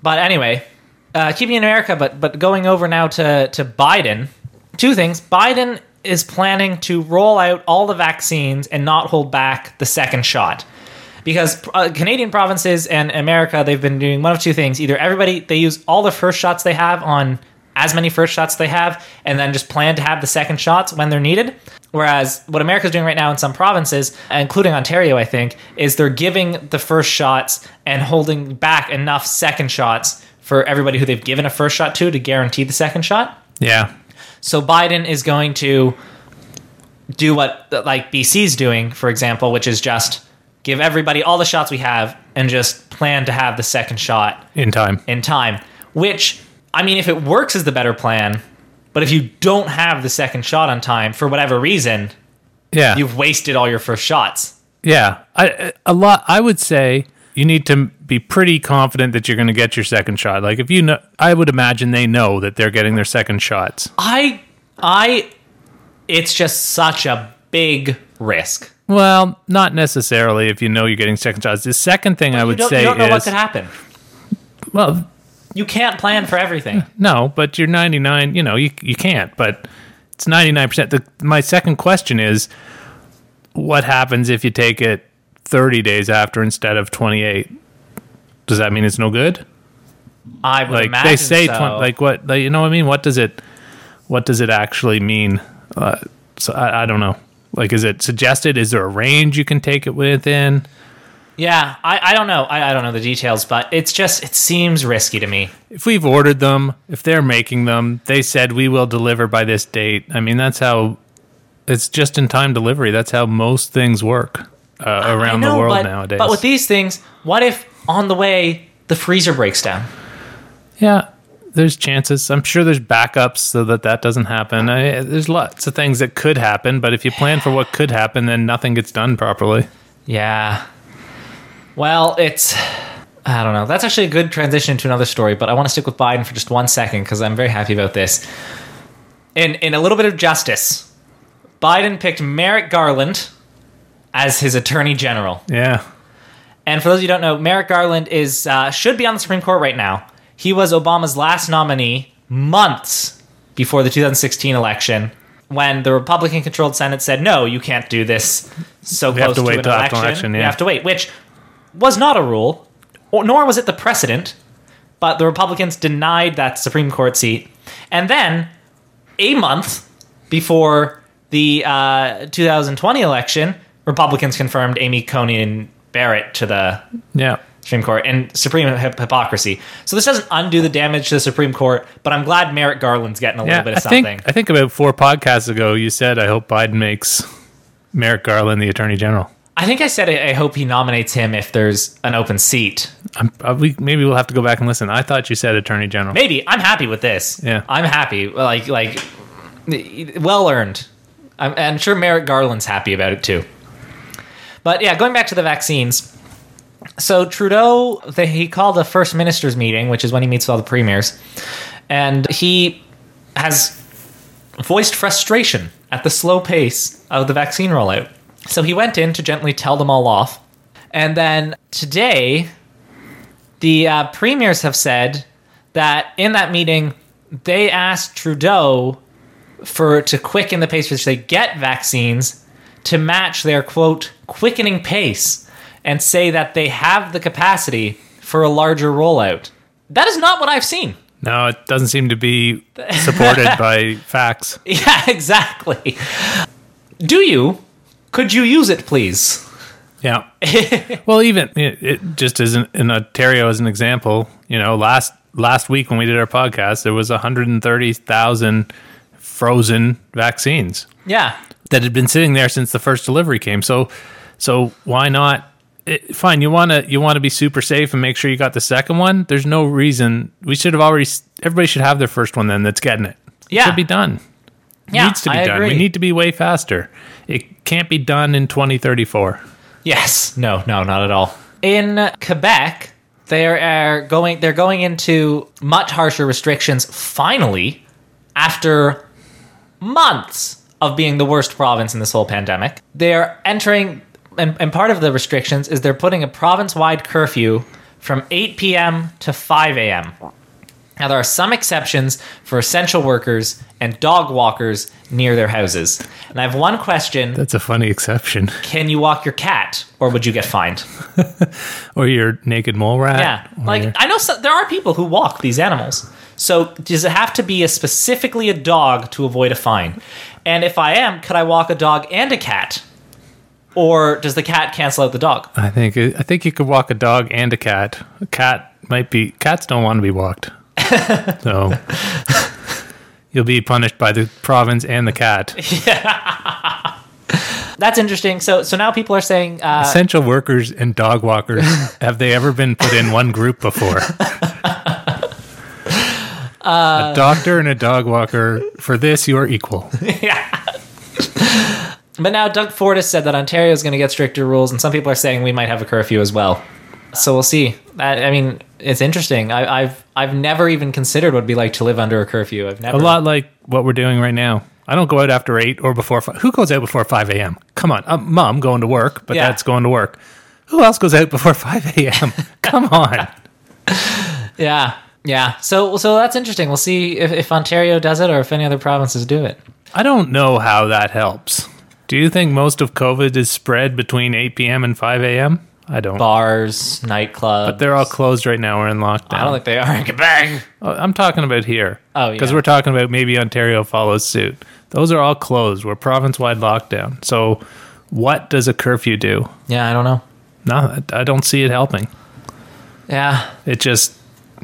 [SPEAKER 2] But anyway, uh, keeping in America, but but going over now to to Biden. Two things: Biden is planning to roll out all the vaccines and not hold back the second shot. Because uh, Canadian provinces and America, they've been doing one of two things: either everybody they use all the first shots they have on as many first shots they have, and then just plan to have the second shots when they're needed. Whereas what America's doing right now in some provinces, including Ontario, I think, is they're giving the first shots and holding back enough second shots for everybody who they've given a first shot to to guarantee the second shot.
[SPEAKER 1] yeah
[SPEAKER 2] So Biden is going to do what like BC's doing, for example, which is just give everybody all the shots we have and just plan to have the second shot
[SPEAKER 1] in time
[SPEAKER 2] in time. Which I mean, if it works, is the better plan. But if you don't have the second shot on time for whatever reason,
[SPEAKER 1] yeah
[SPEAKER 2] you've wasted all your first shots.
[SPEAKER 1] Yeah, I, a lot. I would say you need to be pretty confident that you're going to get your second shot. Like if you know, I would imagine they know that they're getting their second shots.
[SPEAKER 2] I, I, it's just such a big risk.
[SPEAKER 1] Well, not necessarily if you know you're getting second shots. The second thing I would say
[SPEAKER 2] you don't know
[SPEAKER 1] is
[SPEAKER 2] what could happen.
[SPEAKER 1] well,
[SPEAKER 2] You can't plan for everything.
[SPEAKER 1] no, but you're 99. You know, you you can't. But it's 99 percent. My second question is, what happens if you take it 30 days after instead of 28? Does that mean it's no good?
[SPEAKER 2] I would
[SPEAKER 1] like
[SPEAKER 2] imagine
[SPEAKER 1] they say
[SPEAKER 2] so.
[SPEAKER 1] like what like, you know what i mean what does it what does it actually mean uh, so I, I don't know like is it suggested is there a range you can take it within
[SPEAKER 2] yeah, I, I don't know. I, I don't know the details, but it's just it seems risky to me.
[SPEAKER 1] if we've ordered them if they're making them they said we will deliver by this date i mean that's how it's just in time delivery that's how most things work uh, around
[SPEAKER 2] know,
[SPEAKER 1] the world
[SPEAKER 2] but,
[SPEAKER 1] nowadays
[SPEAKER 2] But with these things, what if on the way the freezer breaks down?
[SPEAKER 1] yeah there's chances i'm sure there's backups so that that doesn't happen I, there's lots of things that could happen but if you plan for what could happen then nothing gets done properly
[SPEAKER 2] Yeah. Well, it's I don't know. That's actually a good transition to another story, but I want to stick with Biden for just one second because I'm very happy about this. In in a little bit of justice, Biden picked Merrick Garland as his attorney general.
[SPEAKER 1] yeah
[SPEAKER 2] And for those of you who don't know, Merrick Garland is uh, should be on the Supreme Court right now. He was Obama's last nominee months before the 2016 election, when the Republican-controlled Senate said, "No, you can't do this so
[SPEAKER 1] We have to
[SPEAKER 2] to,
[SPEAKER 1] wait
[SPEAKER 2] an election.
[SPEAKER 1] election,
[SPEAKER 2] You have to wait," which was not a rule, or, nor was it the precedent. But the Republicans denied that Supreme Court seat, and then a month before the uh, 2020 election, Republicans confirmed Amy Coney Barrett to the
[SPEAKER 1] yeah
[SPEAKER 2] Supreme Court and supreme hip- hypocrisy. So this doesn't undo the damage to the Supreme Court, but I'm glad Merrick Garland's getting a little bit
[SPEAKER 1] I
[SPEAKER 2] of something.
[SPEAKER 1] think I think about four podcasts ago, you said I hope Biden makes Merrick Garland the Attorney General.
[SPEAKER 2] I think I said I I hope he nominates him if there's an open seat.
[SPEAKER 1] I'm, uh, we, maybe we'll have to go back and listen. I thought you said Attorney General.
[SPEAKER 2] Maybe I'm happy with this.
[SPEAKER 1] Yeah.
[SPEAKER 2] I'm happy. Like like well earned. I'm, I'm sure Merrick Garland's happy about it too. But yeah, going back to the vaccines. So Trudeau, the, he called a first ministers meeting, which is when he meets with all the premiers, and he has voiced frustration at the slow pace of the vaccine rollout. So he went in to gently tell them all off, and then today the uh, premiers have said that in that meeting they asked Trudeau for to quicken the pace which they get vaccines to match their quote quickening pace and say that they have the capacity for a larger rollout. That is not what I've seen.
[SPEAKER 1] No, it doesn't seem to be supported by facts.
[SPEAKER 2] Yeah, exactly. Do you? Could you use it, please?
[SPEAKER 1] Yeah. well, even it, it just as in, Ontario as an example, you know, last last week when we did our podcast, there was 130,000 frozen vaccines
[SPEAKER 2] Yeah.
[SPEAKER 1] that had been sitting there since the first delivery came. So, so why not? It, fine, you want to you want to be super safe and make sure you got the second one. There's no reason we should have already. Everybody should have their first one then. That's getting it. It
[SPEAKER 2] Yeah.
[SPEAKER 1] should be done.
[SPEAKER 2] Yeah,
[SPEAKER 1] needs to be
[SPEAKER 2] I
[SPEAKER 1] done.
[SPEAKER 2] agree.
[SPEAKER 1] We need to be way faster. It can't be done in 2034.
[SPEAKER 2] Yes. No, no, not at all. In Quebec, they are going they're going into much harsher restrictions finally after months of being the worst province in this whole pandemic. They're entering and, and part of the restrictions is they're putting a province-wide curfew from 8 p.m. to 5 a.m. Now, there are some exceptions for essential workers and dog walkers near their houses. And I have one question
[SPEAKER 1] That's a funny exception.
[SPEAKER 2] Can you walk your cat, or would you get fined?
[SPEAKER 1] Or your naked mole rat.
[SPEAKER 2] Yeah, like
[SPEAKER 1] your-
[SPEAKER 2] I know so, there are people who walk these animals. So does it have to be a specifically a dog to avoid a fine? And if I am, could I walk a dog and a cat, or does the cat cancel out the dog?
[SPEAKER 1] I think I think you could walk a dog and a cat. A cat might be cats don't want to be walked. so you'll be punished by the province and the cat. Yeah.
[SPEAKER 2] That's interesting. So so now people are saying uh,
[SPEAKER 1] Essential workers and dog walkers have they ever been put in one group before? a doctor and a dog walker. For this, you are equal. Yeah.
[SPEAKER 2] But now Doug Ford has said that Ontario is going to get stricter rules, and some people are saying we might have a curfew as well. So we'll see. I, I mean, it's interesting. I, I've I've never even considered what it'd be like to live under a curfew. I've never.
[SPEAKER 1] A lot like what we're doing right now. I don't go out after eight or before. Five. Who goes out before five a.m.? Come on, uh, mom going to work, but
[SPEAKER 2] Yeah.
[SPEAKER 1] that's going to work. Who else goes out before five a.m.? Come on.
[SPEAKER 2] Yeah, yeah. So so that's interesting. We'll see if, if Ontario does it or if any other provinces do it.
[SPEAKER 1] I don't know how that helps. Do you think most of COVID is spread between 8 p.m. and 5 a.m.? I don't.
[SPEAKER 2] Bars, nightclubs.
[SPEAKER 1] But they're all closed right now. We're in lockdown.
[SPEAKER 2] I don't think they are in Quebec.
[SPEAKER 1] Oh, I'm talking about here.
[SPEAKER 2] Oh, yeah.
[SPEAKER 1] Because we're talking about maybe Ontario follows suit. Those are all closed. We're province wide lockdown. So, what does a curfew do?
[SPEAKER 2] Yeah, I don't know.
[SPEAKER 1] No, I don't see it helping.
[SPEAKER 2] Yeah,
[SPEAKER 1] It just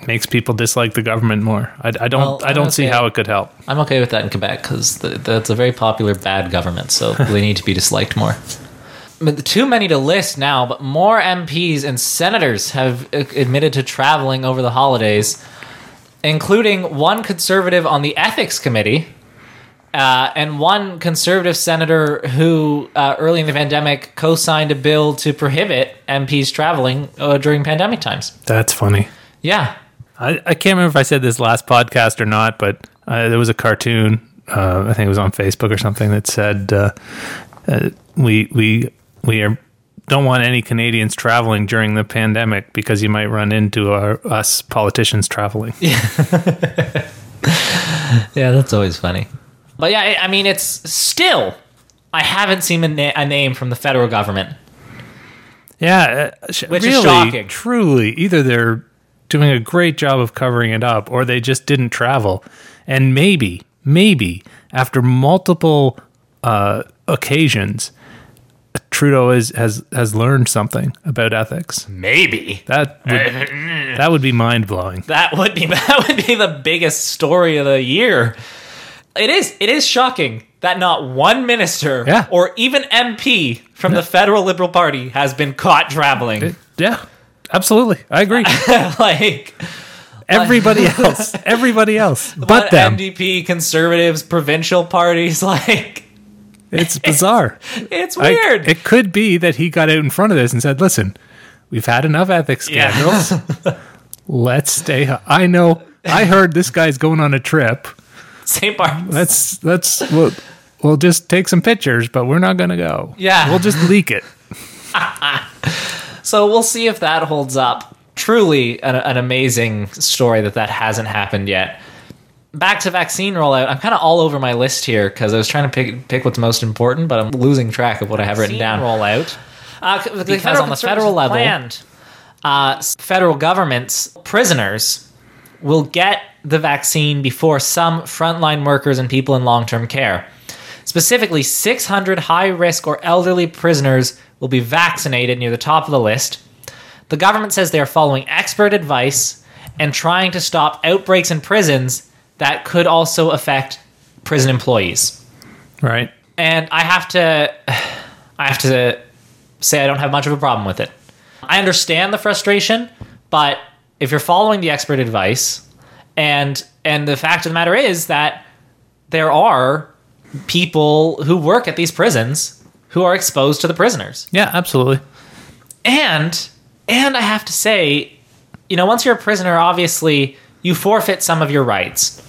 [SPEAKER 1] makes people dislike the government more. I, I don't.
[SPEAKER 2] Well,
[SPEAKER 1] I don't see how it could help.
[SPEAKER 2] I'm okay with that in Quebec because that's a very popular bad government, so they need to be disliked more. Too many to list now, but more MPs and senators have uh, admitted to traveling over the holidays, including one conservative on the ethics committee. Uh, and one conservative senator who, uh, early in the pandemic, co signed a bill to prohibit MPs traveling uh, during pandemic times.
[SPEAKER 1] That's funny.
[SPEAKER 2] Yeah.
[SPEAKER 1] I, I can't remember if I said this last podcast or not, but uh, there was a cartoon. Uh, I think it was on Facebook or something that said uh, uh, we we we are don't want any Canadians traveling during the pandemic because you might run into our, us politicians traveling.
[SPEAKER 2] Yeah, yeah, that's always funny. But yeah, I I mean, it's still. I haven't seen a, na- a name from the federal government.
[SPEAKER 1] Yeah, uh, sh-
[SPEAKER 2] Which is
[SPEAKER 1] really,
[SPEAKER 2] shocking.
[SPEAKER 1] Truly, either they're doing a great job of covering it up, or they just didn't travel. And maybe, maybe after multiple uh, occasions, Trudeau is, has has learned something about ethics.
[SPEAKER 2] Maybe
[SPEAKER 1] That would, that would be mind blowing.
[SPEAKER 2] that would be that would be the biggest story of the year. It is. It is shocking that not one minister
[SPEAKER 1] Yeah.
[SPEAKER 2] or even MP from the federal Liberal Party has been caught traveling.
[SPEAKER 1] Yeah, absolutely. I agree.
[SPEAKER 2] like
[SPEAKER 1] Everybody else, everybody else, but
[SPEAKER 2] what
[SPEAKER 1] them.
[SPEAKER 2] NDP, conservatives, provincial parties. Like
[SPEAKER 1] It's bizarre.
[SPEAKER 2] it's
[SPEAKER 1] I-
[SPEAKER 2] weird.
[SPEAKER 1] it could be that he got out in front of this and said, "Listen, we've had enough ethics
[SPEAKER 2] Yeah.
[SPEAKER 1] scandals. Let's stay." I know. I heard this guy's going on a trip.
[SPEAKER 2] St. Bart's.
[SPEAKER 1] Let's let's we'll, we'll just take some pictures, but we're not going to go.
[SPEAKER 2] Yeah.
[SPEAKER 1] we'll just leak it.
[SPEAKER 2] So we'll see if that holds up. Truly an, an amazing story that that hasn't happened yet. Back to vaccine rollout. I'm kind of all over my list here because I was trying to pick pick what's most important, but I'm losing track of what I have written down. Rollout. Uh, because on the federal level, uh, federal government's prisoners will get the vaccine before some frontline workers and people in long term care. Specifically, 600 high risk or elderly prisoners will be vaccinated near the top of the list. The government says they are following expert advice and trying to stop outbreaks in prisons that could also affect prison employees.
[SPEAKER 1] Right.
[SPEAKER 2] And I have to I have to say I don't have much of a problem with it. I understand the frustration, but if you're following the expert advice and and the fact of the matter is that there are people who work at these prisons who are exposed to the prisoners.
[SPEAKER 1] Yeah, absolutely.
[SPEAKER 2] And and I have to say, you know, once you're a prisoner, obviously you forfeit some of your rights.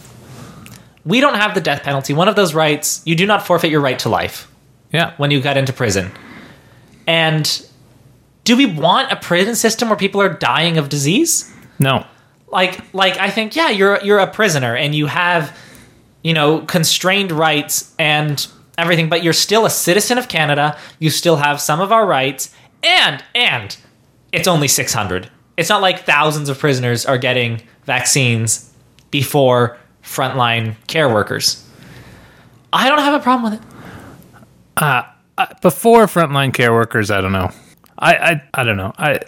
[SPEAKER 2] We don't have the death penalty. One of those rights, you do not forfeit your right to life
[SPEAKER 1] Yeah.
[SPEAKER 2] when you got into prison. And do we want a prison system where people are dying of disease?
[SPEAKER 1] No.
[SPEAKER 2] Like like I think yeah, you're you're a prisoner and you have you know constrained rights and everything, but you're still a citizen of Canada. You still have some of our rights and and it's only 600. It's not like thousands of prisoners are getting vaccines before frontline care workers. I don't have a problem with it.
[SPEAKER 1] Before frontline care workers, I don't know. I I, I don't know. I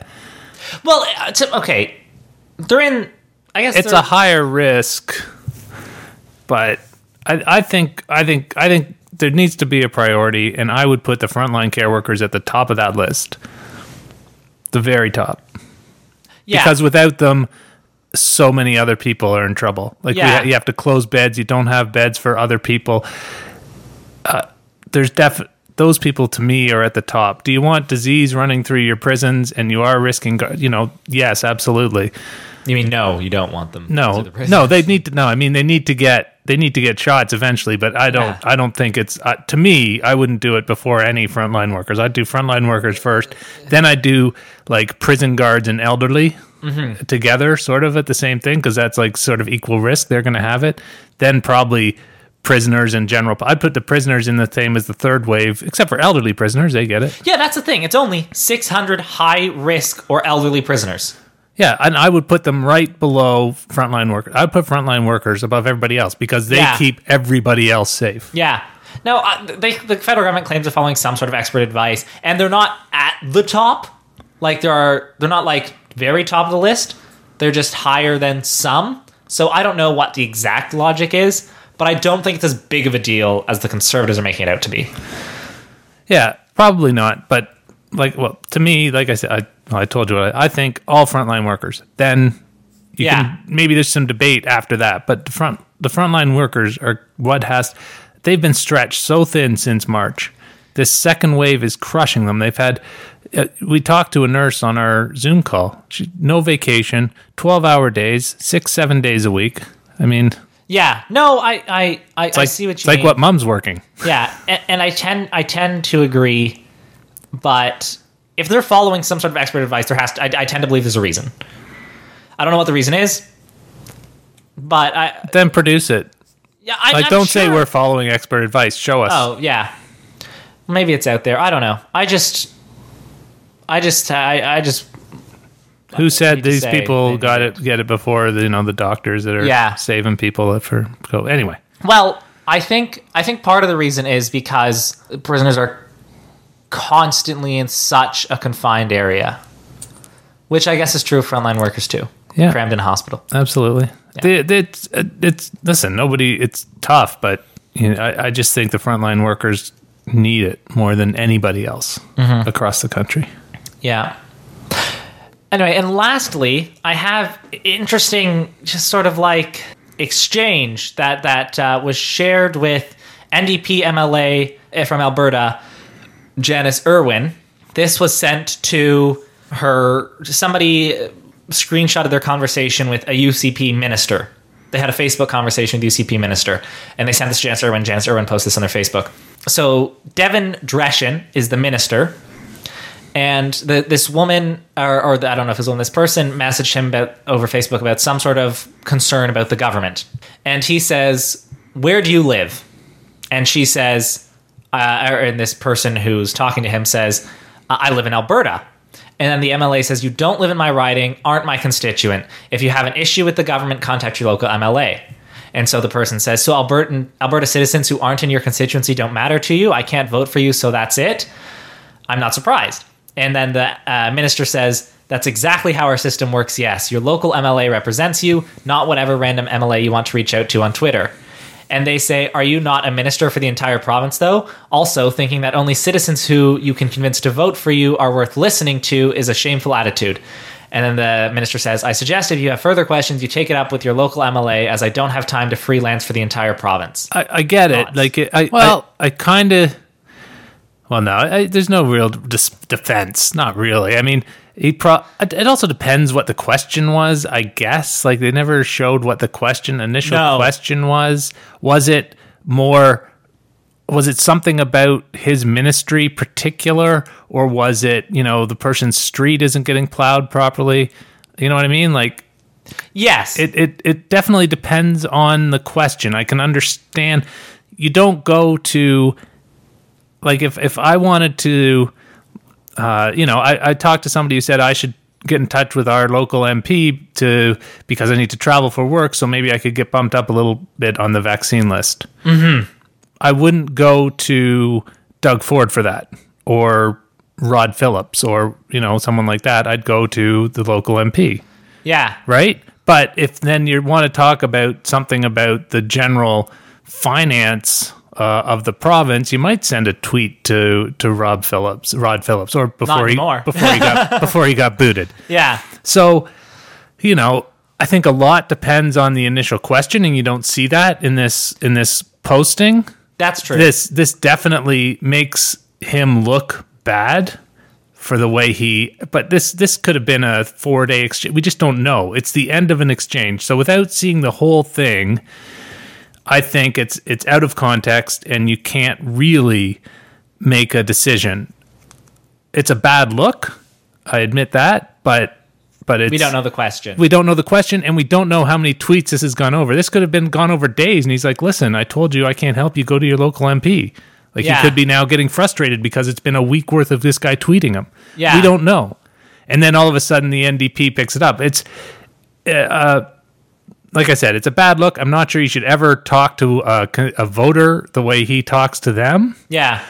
[SPEAKER 2] Well, uh, to, okay, they're in. I guess
[SPEAKER 1] it's a higher risk, but I, I think I think I think there needs to be a priority, and I would put the frontline care workers at the top of that list, the very top,
[SPEAKER 2] yeah.
[SPEAKER 1] because without them, so many other people are in trouble. Like we
[SPEAKER 2] Yeah.
[SPEAKER 1] ha- you have to close beds, you don't have beds for other people. Uh, there's def those people to me are at the top. Do you want disease running through your prisons, and you are risking? You know, yes, absolutely.
[SPEAKER 2] you mean no? You don't want them?
[SPEAKER 1] No,
[SPEAKER 2] the
[SPEAKER 1] no, they need to. No, I mean they need to get they need to get shots eventually. But I don't.
[SPEAKER 2] Yeah.
[SPEAKER 1] I don't think it's uh, to me. I wouldn't do it before any frontline workers. I'd do frontline workers first. Then I'd do like prison guards and elderly
[SPEAKER 2] Mm-hmm.
[SPEAKER 1] together, sort of at the same thing, because that's like sort of equal risk. They're going to have it. Then probably prisoners in general. I'd put the prisoners in the same as the third wave, except for elderly prisoners. They get it.
[SPEAKER 2] Yeah, that's the thing. It's only 600 high risk or elderly prisoners.
[SPEAKER 1] Yeah, and I would put them right below frontline workers. I'd put frontline workers above everybody else because they
[SPEAKER 2] Yeah.
[SPEAKER 1] keep everybody else safe.
[SPEAKER 2] Yeah. No, uh, they, the federal government claims they're following some sort of expert advice, and they're not at the top. Like there are, they're not like very top of the list. They're just higher than some. So I don't know what the exact logic is, but I don't think it's as big of a deal as the conservatives are making it out to be.
[SPEAKER 1] Yeah, probably not. But like, well, to me, like I said, I, well, I told you, I, I think all frontline workers. Then you
[SPEAKER 2] Yeah.
[SPEAKER 1] can maybe there's some debate after that, but the front the frontline workers are what has they've been stretched so thin since March. This second wave is crushing them. They've had Uh, we talked to a nurse on our Zoom call. She, no vacation, twelve hour days, six seven days a week. I mean,
[SPEAKER 2] Yeah. No, I I I,
[SPEAKER 1] it's
[SPEAKER 2] I see what you.
[SPEAKER 1] It's
[SPEAKER 2] you
[SPEAKER 1] like what mom's working.
[SPEAKER 2] Yeah, and, and I tend I tend to agree, but if they're following some sort of expert advice, there has to. I, I tend to believe there's a reason. I don't know what the reason is, but I
[SPEAKER 1] Then produce it.
[SPEAKER 2] yeah I
[SPEAKER 1] Like, don't say we're following expert advice. Show us.
[SPEAKER 2] Oh yeah, maybe it's out there. I don't know. I just I just I I just
[SPEAKER 1] Who said these people got it get it before the you know the doctors that are
[SPEAKER 2] Yeah.
[SPEAKER 1] saving people for COVID? Anyway,
[SPEAKER 2] Well, I think I think part of the reason is because prisoners are constantly in such a confined area, which I guess is true of frontline workers too.
[SPEAKER 1] Yeah.
[SPEAKER 2] crammed in a hospital.
[SPEAKER 1] Absolutely. The- the- It's, it's listen. Nobody. It's tough, but you know, I, I just think the frontline workers need it more than anybody else mm-hmm. across the country.
[SPEAKER 2] Yeah. Anyway, and lastly, I have interesting, just sort of like exchange that that uh, was shared with NDP MLA from Alberta, Janis Irwin. This was sent to her. Somebody screenshotted their conversation with a UCP minister. They had a Facebook conversation with UCP minister, and they sent this to Janis Irwin. Janis Irwin posted this on their Facebook. So Devin Dreeshen is the minister and the, this woman or, or the, i don't know if it was woman this person messaged him about over facebook about some sort of concern about the government. And he says where do you live? And she says uh, or and this person who's talking to him says i live in alberta. And then the mla says you don't live in my riding aren't my constituent. If you have an issue with the government contact your local mla and so the person says so alberta, alberta citizens who aren't in your constituency don't matter to you. I can't vote for you so that's it. I'm not surprised. And then the uh, minister says, That's exactly how our system works. Yes, your local MLA represents you, not whatever random MLA you want to reach out to on Twitter. And they say, Are you not a minister for the entire province, though? Also, thinking that only citizens who you can convince to vote for you are worth listening to is a shameful attitude. And then the minister says, I suggest if you have further questions, you take it up with your local MLA, as I don't have time to freelance for the entire province.
[SPEAKER 1] I, I get it. Like, I,
[SPEAKER 2] Well-
[SPEAKER 1] I, I kind of. Well, no, I, there's no real dis- defense. Not really. I mean, he pro. It also depends what the question was. I guess. Like they never showed what the question, initial
[SPEAKER 2] No.
[SPEAKER 1] question was. Was it more? Was it something about his ministry particular, or was it you know the person's street isn't getting plowed properly? You know what I mean? Like
[SPEAKER 2] Yes.
[SPEAKER 1] it, it it definitely depends on the question. I can understand you don't go to like if if I wanted to uh you know, I, I talked to somebody who said I should get in touch with our local MP to because I need to travel for work, so maybe I could get bumped up a little bit on the vaccine list. Mm-hmm. I wouldn't go to Doug Ford for that or Rod Phillips or you know someone like that. I'd go to the local MP
[SPEAKER 2] yeah.
[SPEAKER 1] right? But if then you want to talk about something about the general finance uh, of the province, you might send a tweet to to Rob Phillips, Rod Phillips, or before he before he got before he got booted.
[SPEAKER 2] Yeah.
[SPEAKER 1] So, you know, I think a lot depends on the initial question, and you don't see that in this in this posting.
[SPEAKER 2] That's true.
[SPEAKER 1] This this definitely makes him look bad for the way he but this this could have been a 4 day exchange we just don't know it's the end of an exchange so without seeing the whole thing i think it's it's out of context and you can't really make a decision it's a bad look i admit that but but it's
[SPEAKER 2] we don't know the question.
[SPEAKER 1] we don't know the question and we don't know how many tweets this has gone over. This could have been gone over days and he's like, "Listen, I told you I can't help you. Go to your local MP." Like
[SPEAKER 2] Yeah.
[SPEAKER 1] he could be now getting frustrated because it's been a week worth of this guy tweeting him.
[SPEAKER 2] Yeah.
[SPEAKER 1] We don't know. And then all of a sudden the NDP picks it up. It's uh like I said, it's a bad look. I'm not sure you should ever talk to a, a voter the way he talks to them.
[SPEAKER 2] yeah.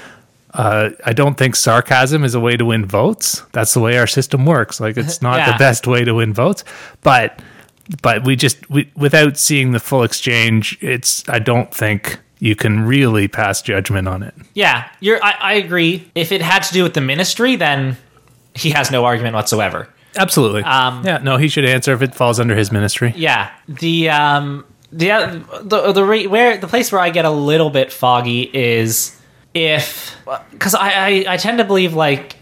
[SPEAKER 1] Uh, I don't think sarcasm is a way to win votes. That's the way our system works. Like it's not
[SPEAKER 2] Yeah.
[SPEAKER 1] the best way to win votes, but but we just we, without seeing the full exchange, it's I don't think you can really pass judgment on it.
[SPEAKER 2] Yeah, you're. I, I agree. If it had to do with the ministry, then he has no argument whatsoever.
[SPEAKER 1] Absolutely.
[SPEAKER 2] Um,
[SPEAKER 1] yeah, no, he should answer if it falls under his ministry.
[SPEAKER 2] Yeah, the um the the the re- where the place where I get a little bit foggy is if because I, I I tend to believe like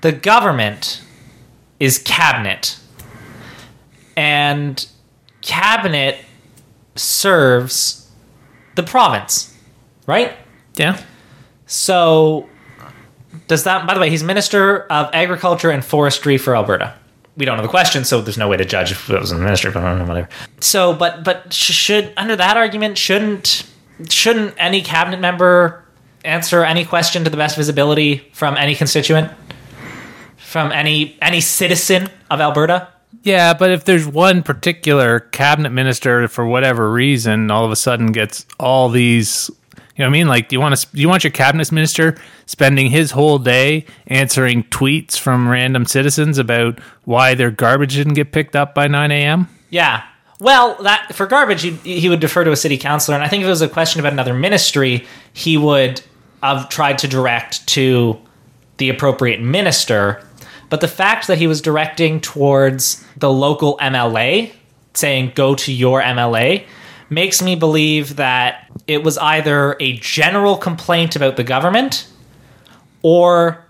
[SPEAKER 2] the government is cabinet and cabinet serves the province, right?
[SPEAKER 1] Yeah.
[SPEAKER 2] So, does that, by the way, he's Minister of Agriculture and Forestry for Alberta. We don't know the question, so there's no way to judge if it was in the ministry, but whatever. So, but, but should, under that argument, shouldn't, shouldn't any cabinet member answer any question to the best visibility from any constituent? From any, any citizen of Alberta?
[SPEAKER 1] Yeah, but if there's one particular cabinet minister for whatever reason all of a sudden gets all these You know what I mean? Like, do you want to? Do you want your cabinet minister spending his whole day answering tweets from random citizens about why their garbage didn't get picked up by nine a.m.?
[SPEAKER 2] Yeah. Well, that for garbage, he, he would defer to a city councilor, and I think if it was a question about another ministry, he would have tried to direct to the appropriate minister. But the fact that he was directing towards the local MLA, saying "go to your MLA," makes me believe that it was either a general complaint about the government or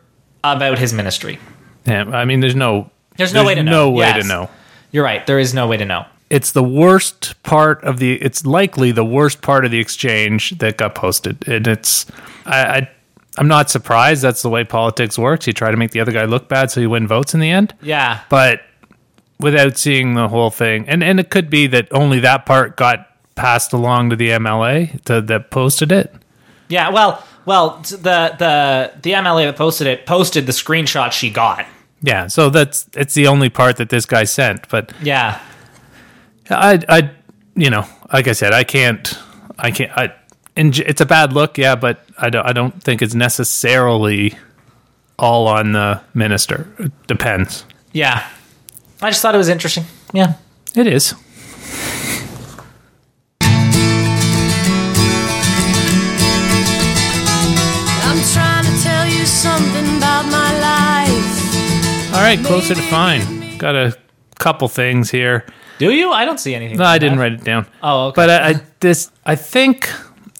[SPEAKER 2] about his ministry.
[SPEAKER 1] Yeah, I mean, there's no.
[SPEAKER 2] There's no way to know.
[SPEAKER 1] No way
[SPEAKER 2] Yes.
[SPEAKER 1] to know.
[SPEAKER 2] You're right. There is no way to know.
[SPEAKER 1] It's the worst part of the. It's likely the worst part of the exchange that got posted, and it's. I, I I'm not surprised. That's the way politics works. You try to make the other guy look bad, so you win votes in the end.
[SPEAKER 2] Yeah.
[SPEAKER 1] but without seeing the whole thing and and it could be that only that part got passed along to the MLA to, that posted it
[SPEAKER 2] Yeah, well, well, the the the MLA that posted it posted the screenshot she got.
[SPEAKER 1] yeah so that's it's the only part that this guy sent but
[SPEAKER 2] Yeah,
[SPEAKER 1] I I you know like I said I can't I can't I and it's a bad look yeah but I don't I don't think it's necessarily all on the minister it depends
[SPEAKER 2] yeah. I just thought it was interesting. Yeah.
[SPEAKER 1] it is right closer to fine got a couple things here
[SPEAKER 2] Do you? I don't see anything.
[SPEAKER 1] no I didn't write it down
[SPEAKER 2] Oh, okay.
[SPEAKER 1] But I, I this I think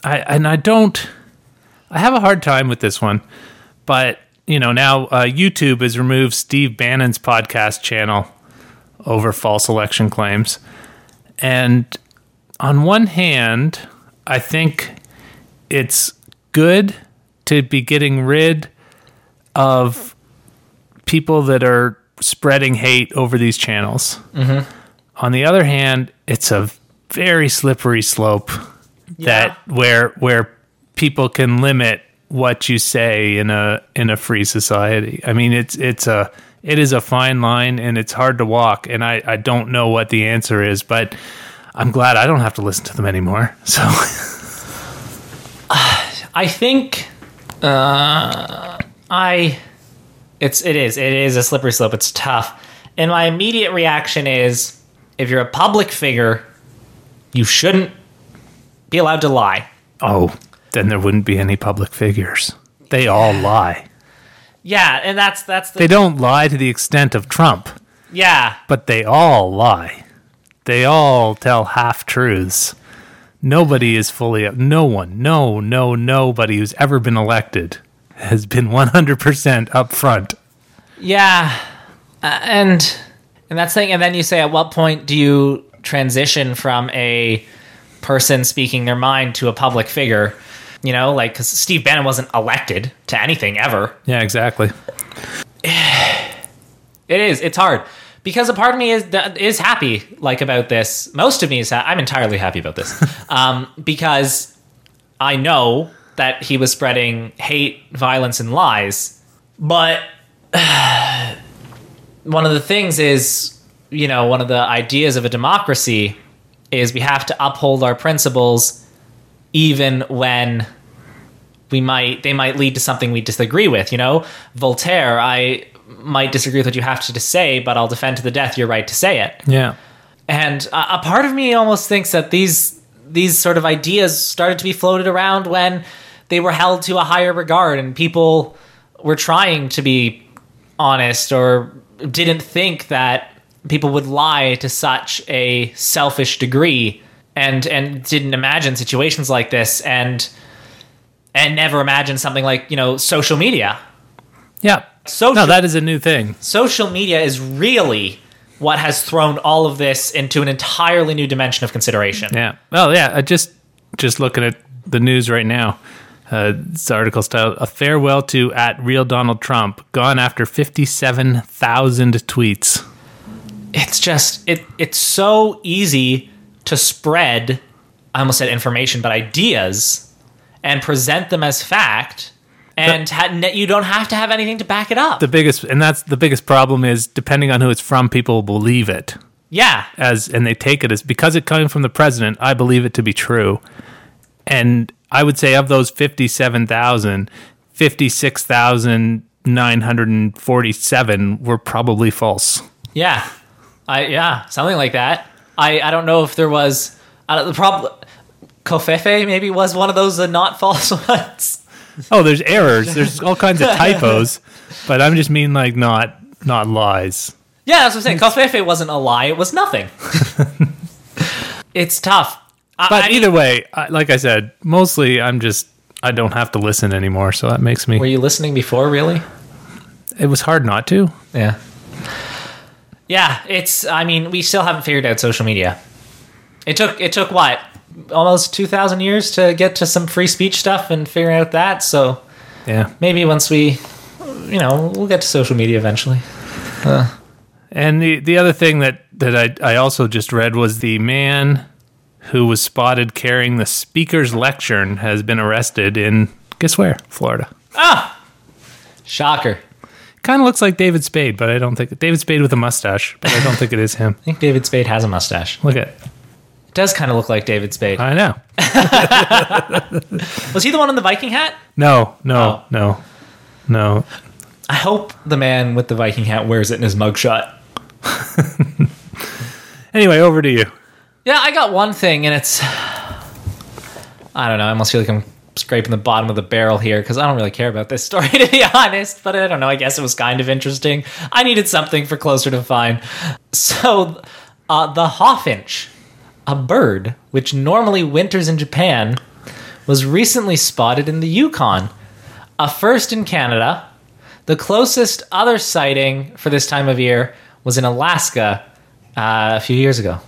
[SPEAKER 1] I and I don't I have a hard time with this one. But you know now uh, YouTube has removed Steve Bannon's podcast channel over false election claims, and on one hand, I think it's good to be getting rid of people that are spreading hate over these channels. On the other hand, it's a very slippery slope that where where people can limit what you say in a in a free society. I mean, it's it's a it is a fine line and it's hard to walk. And I I don't know what the answer is, but I'm glad I don't have to listen to them anymore. So
[SPEAKER 2] I think uh, I it's it is it is a slippery slope. It's tough, and my immediate reaction is if you're a public figure, you shouldn't be allowed to lie.
[SPEAKER 1] oh, then there wouldn't be any public figures. They all lie.
[SPEAKER 2] Yeah, and that's that's the
[SPEAKER 1] They don't lie to the extent of Trump.
[SPEAKER 2] yeah
[SPEAKER 1] but they all lie. They all tell half truths. Nobody is fully no one, no, no, nobody who's ever been elected has been 100% upfront.
[SPEAKER 2] Yeah, uh, and and that's the thing. And then you say, at what point do you transition from a person speaking their mind to a public figure? You know, like because Steve Bannon wasn't elected to anything ever.
[SPEAKER 1] Yeah, exactly.
[SPEAKER 2] It is. It's hard because a part of me is is happy like about this. Most of me is. Ha- I'm entirely happy about this um, because I know that he was spreading hate, violence, and lies. But one of the things is, you know, one of the ideas of a democracy is we have to uphold our principles even when we might they might lead to something we disagree with you know voltaire i might disagree with what you have to say but i'll defend to the death your right to say it
[SPEAKER 1] Yeah.
[SPEAKER 2] and a, a part of me almost thinks that these these sort of ideas started to be floated around when they were held to a higher regard and people were trying to be honest or didn't think that people would lie to such a selfish degree and and didn't imagine situations like this and and never imagine something like you know social media
[SPEAKER 1] Yeah.
[SPEAKER 2] social
[SPEAKER 1] No, that is a new thing.
[SPEAKER 2] social media is really what has thrown all of this into an entirely new dimension of consideration.
[SPEAKER 1] Yeah. Well, yeah, I just just looking at the news right now. Uh, this article style a farewell to at real Donald Trump gone after 57,000 tweets.
[SPEAKER 2] It's just it it's so easy to spread I almost said information but ideas and present them as fact and ha- you don't have to have anything to back it up.
[SPEAKER 1] The biggest and that's the biggest problem is depending on who it's from people believe it.
[SPEAKER 2] yeah.
[SPEAKER 1] as and they take it as because it coming from the president i believe it to be true and I would say of those 57,000, 56,947 were probably false.
[SPEAKER 2] Yeah, I yeah something like that. I I don't know if there was uh, the problem. Covfefe maybe was one of those uh, not false ones.
[SPEAKER 1] Oh, there's errors. There's all kinds of typos, but I'm just mean like not not lies.
[SPEAKER 2] Yeah, that's what I'm saying. Covfefe wasn't a lie; it was nothing. it's tough. I-
[SPEAKER 1] But
[SPEAKER 2] I-
[SPEAKER 1] either way, I, like I said, mostly I'm just I don't have to listen anymore, so that makes me.
[SPEAKER 2] were you listening before? Really?
[SPEAKER 1] It was hard not to.
[SPEAKER 2] Yeah. Yeah, it's. I mean, we still haven't figured out social media. It took. It took what? Almost two thousand years to get to some free speech stuff and figure out that. So
[SPEAKER 1] Yeah.
[SPEAKER 2] maybe once we, you know, we'll get to social media eventually.
[SPEAKER 1] And the the other thing that that I I also just read was the man who was spotted carrying the speaker's lectern has been arrested in guess where? Florida.
[SPEAKER 2] Ah, shocker.
[SPEAKER 1] Kind of looks like David Spade, but I don't think David Spade with a mustache, but I don't think it is him.
[SPEAKER 2] I think David Spade has a mustache.
[SPEAKER 1] Look at
[SPEAKER 2] It does kind of look like David Spade.
[SPEAKER 1] I know.
[SPEAKER 2] Was he the one in the Viking hat?
[SPEAKER 1] No, no,
[SPEAKER 2] Oh.
[SPEAKER 1] no, no.
[SPEAKER 2] I hope the man with the Viking hat wears it in his mugshot.
[SPEAKER 1] Anyway, over to you.
[SPEAKER 2] Yeah, I got one thing, and it's. I don't know. I almost feel like I'm scraping the bottom of the barrel here because I don't really care about this story, to be honest. But I don't know. I guess it was kind of interesting. I needed something for closer to fine. So, uh, the hawfinch, a bird which normally winters in Japan, was recently spotted in the Yukon. A first in Canada. The closest other sighting for this time of year was in Alaska uh, a few years ago.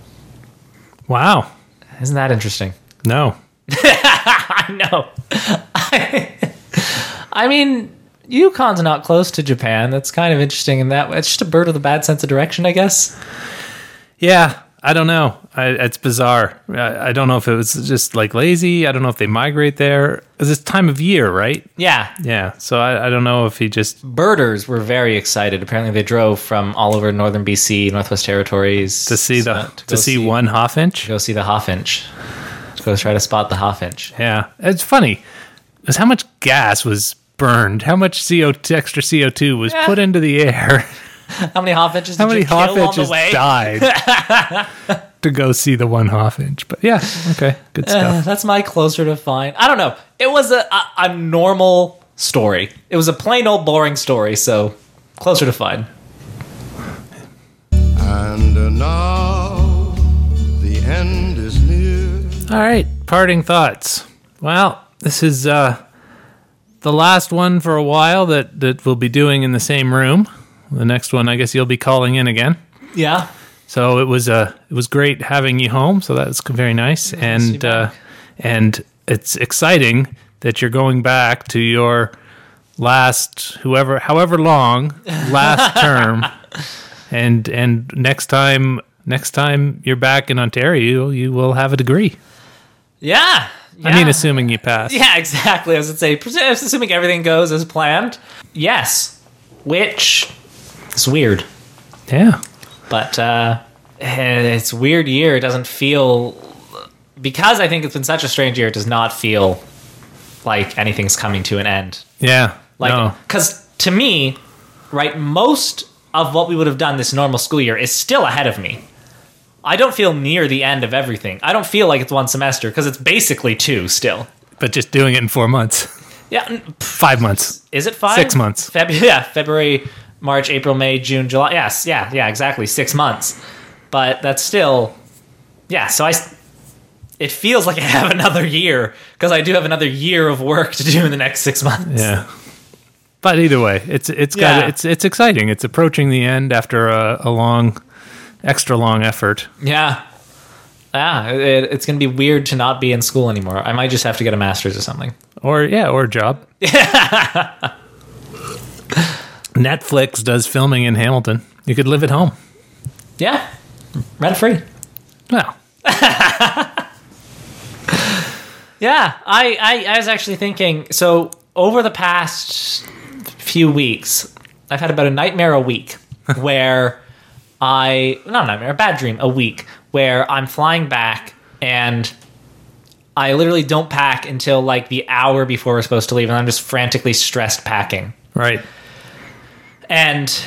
[SPEAKER 1] Wow.
[SPEAKER 2] Isn't that interesting?
[SPEAKER 1] No.
[SPEAKER 2] I know. I mean, Yukon's not close to Japan. That's kind of interesting in that way. It's just a bird with a bad sense of direction, I guess.
[SPEAKER 1] Yeah, I don't know. I, it's bizarre. I, I don't know if it was just like lazy. I don't know if they migrate there. It's this time of year, right?
[SPEAKER 2] Yeah.
[SPEAKER 1] Yeah. So I, I don't know if he just
[SPEAKER 2] Birders were very excited. Apparently, they drove from all over northern BC, Northwest Territories
[SPEAKER 1] to see the uh,
[SPEAKER 2] so-
[SPEAKER 1] to,
[SPEAKER 2] go
[SPEAKER 1] see, one hawfinch.
[SPEAKER 2] Go see the hawfinch. To go try to spot the hawfinch.
[SPEAKER 1] Yeah, it's funny. Is how much gas was burned? How much CO2, extra CO two was
[SPEAKER 2] Yeah.
[SPEAKER 1] put into the air?
[SPEAKER 2] How many hawfinches
[SPEAKER 1] How
[SPEAKER 2] did
[SPEAKER 1] many
[SPEAKER 2] you kill on the way?
[SPEAKER 1] died to go see the one hawfinch? But yeah, okay, good
[SPEAKER 2] Uh,
[SPEAKER 1] stuff.
[SPEAKER 2] that's my closer to fine. I don't know. It was a, a, a normal story. It was a plain old boring story, so closer to fine.
[SPEAKER 6] And now the end is near.
[SPEAKER 1] All right, parting thoughts. Well, this is uh, the last one for a while that that we'll be doing in the same room. The next one, I guess you'll be calling in again.
[SPEAKER 2] Yeah.
[SPEAKER 1] So it was uh, it was great having you home. So that's very nice, and uh, and it's exciting that you're going back to your last whoever however long last term, and and next time next time you're back in Ontario, you will have a degree.
[SPEAKER 2] Yeah.
[SPEAKER 1] I mean, assuming you pass.
[SPEAKER 2] Yeah, exactly. I was going to say, assuming everything goes as planned, yes. Which is weird.
[SPEAKER 1] Yeah.
[SPEAKER 2] But uh, it's a weird year. It doesn't feel. Because I think it's been such a strange year, it does not feel like anything's coming to an end.
[SPEAKER 1] Yeah.
[SPEAKER 2] Like,
[SPEAKER 1] no.
[SPEAKER 2] because to me, right, most of what we would have done this normal school year is still ahead of me. I don't feel near the end of everything. I don't feel like it's one semester because it's basically two still.
[SPEAKER 1] But just doing it in four months,
[SPEAKER 2] Yeah,
[SPEAKER 1] five months.
[SPEAKER 2] is it five?
[SPEAKER 1] Six months.
[SPEAKER 2] Feb- yeah, February, March, April, May, June, July. Yes, yeah, yeah, exactly. Six months. But that's still, yeah. So I, it feels like I have another year because I do have another year of work to do in the next six months.
[SPEAKER 1] Yeah. But either way, it's it's got
[SPEAKER 2] Yeah.
[SPEAKER 1] it's it's exciting. It's approaching the end after a, a long, extra long effort.
[SPEAKER 2] Yeah. Yeah, it, it's going to be weird to not be in school anymore. I might just have to get a master's or something.
[SPEAKER 1] Or yeah, or a job. Netflix does filming in Hamilton. You could live at home.
[SPEAKER 2] Yeah, rent free.
[SPEAKER 1] Well,
[SPEAKER 2] Yeah, I, I, I was actually thinking. So over the past few weeks, I've had about a nightmare a week where I not a nightmare, a bad dream a week where I'm flying back and I literally don't pack until like the hour before we're supposed to leave, and I'm just frantically stressed packing.
[SPEAKER 1] Right.
[SPEAKER 2] And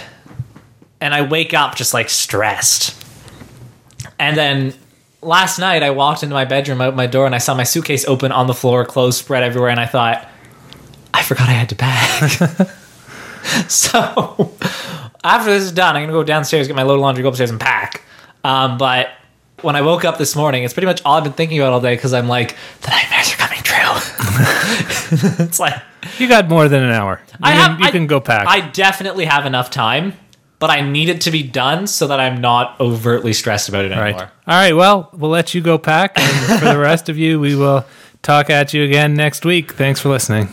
[SPEAKER 2] and I wake up just like stressed. And then last night I walked into my bedroom, out my door, and I saw my suitcase open on the floor, clothes spread everywhere, and I thought, I forgot I had to pack. so after this is done, I'm gonna go downstairs, get my load of laundry, go upstairs and pack. Um, but when I woke up this morning, it's pretty much all I've been thinking about all day because I'm like, the nightmares are coming true. it's like
[SPEAKER 1] You got more than an hour. You
[SPEAKER 2] I
[SPEAKER 1] can,
[SPEAKER 2] have.
[SPEAKER 1] you
[SPEAKER 2] I-
[SPEAKER 1] can go pack.
[SPEAKER 2] I definitely have enough time, but I need it to be done so that I'm not overtly stressed about it
[SPEAKER 1] right.
[SPEAKER 2] anymore.
[SPEAKER 1] All right. Well, we'll let you go pack. And for the rest of you, we will talk at you again next week. Thanks for listening.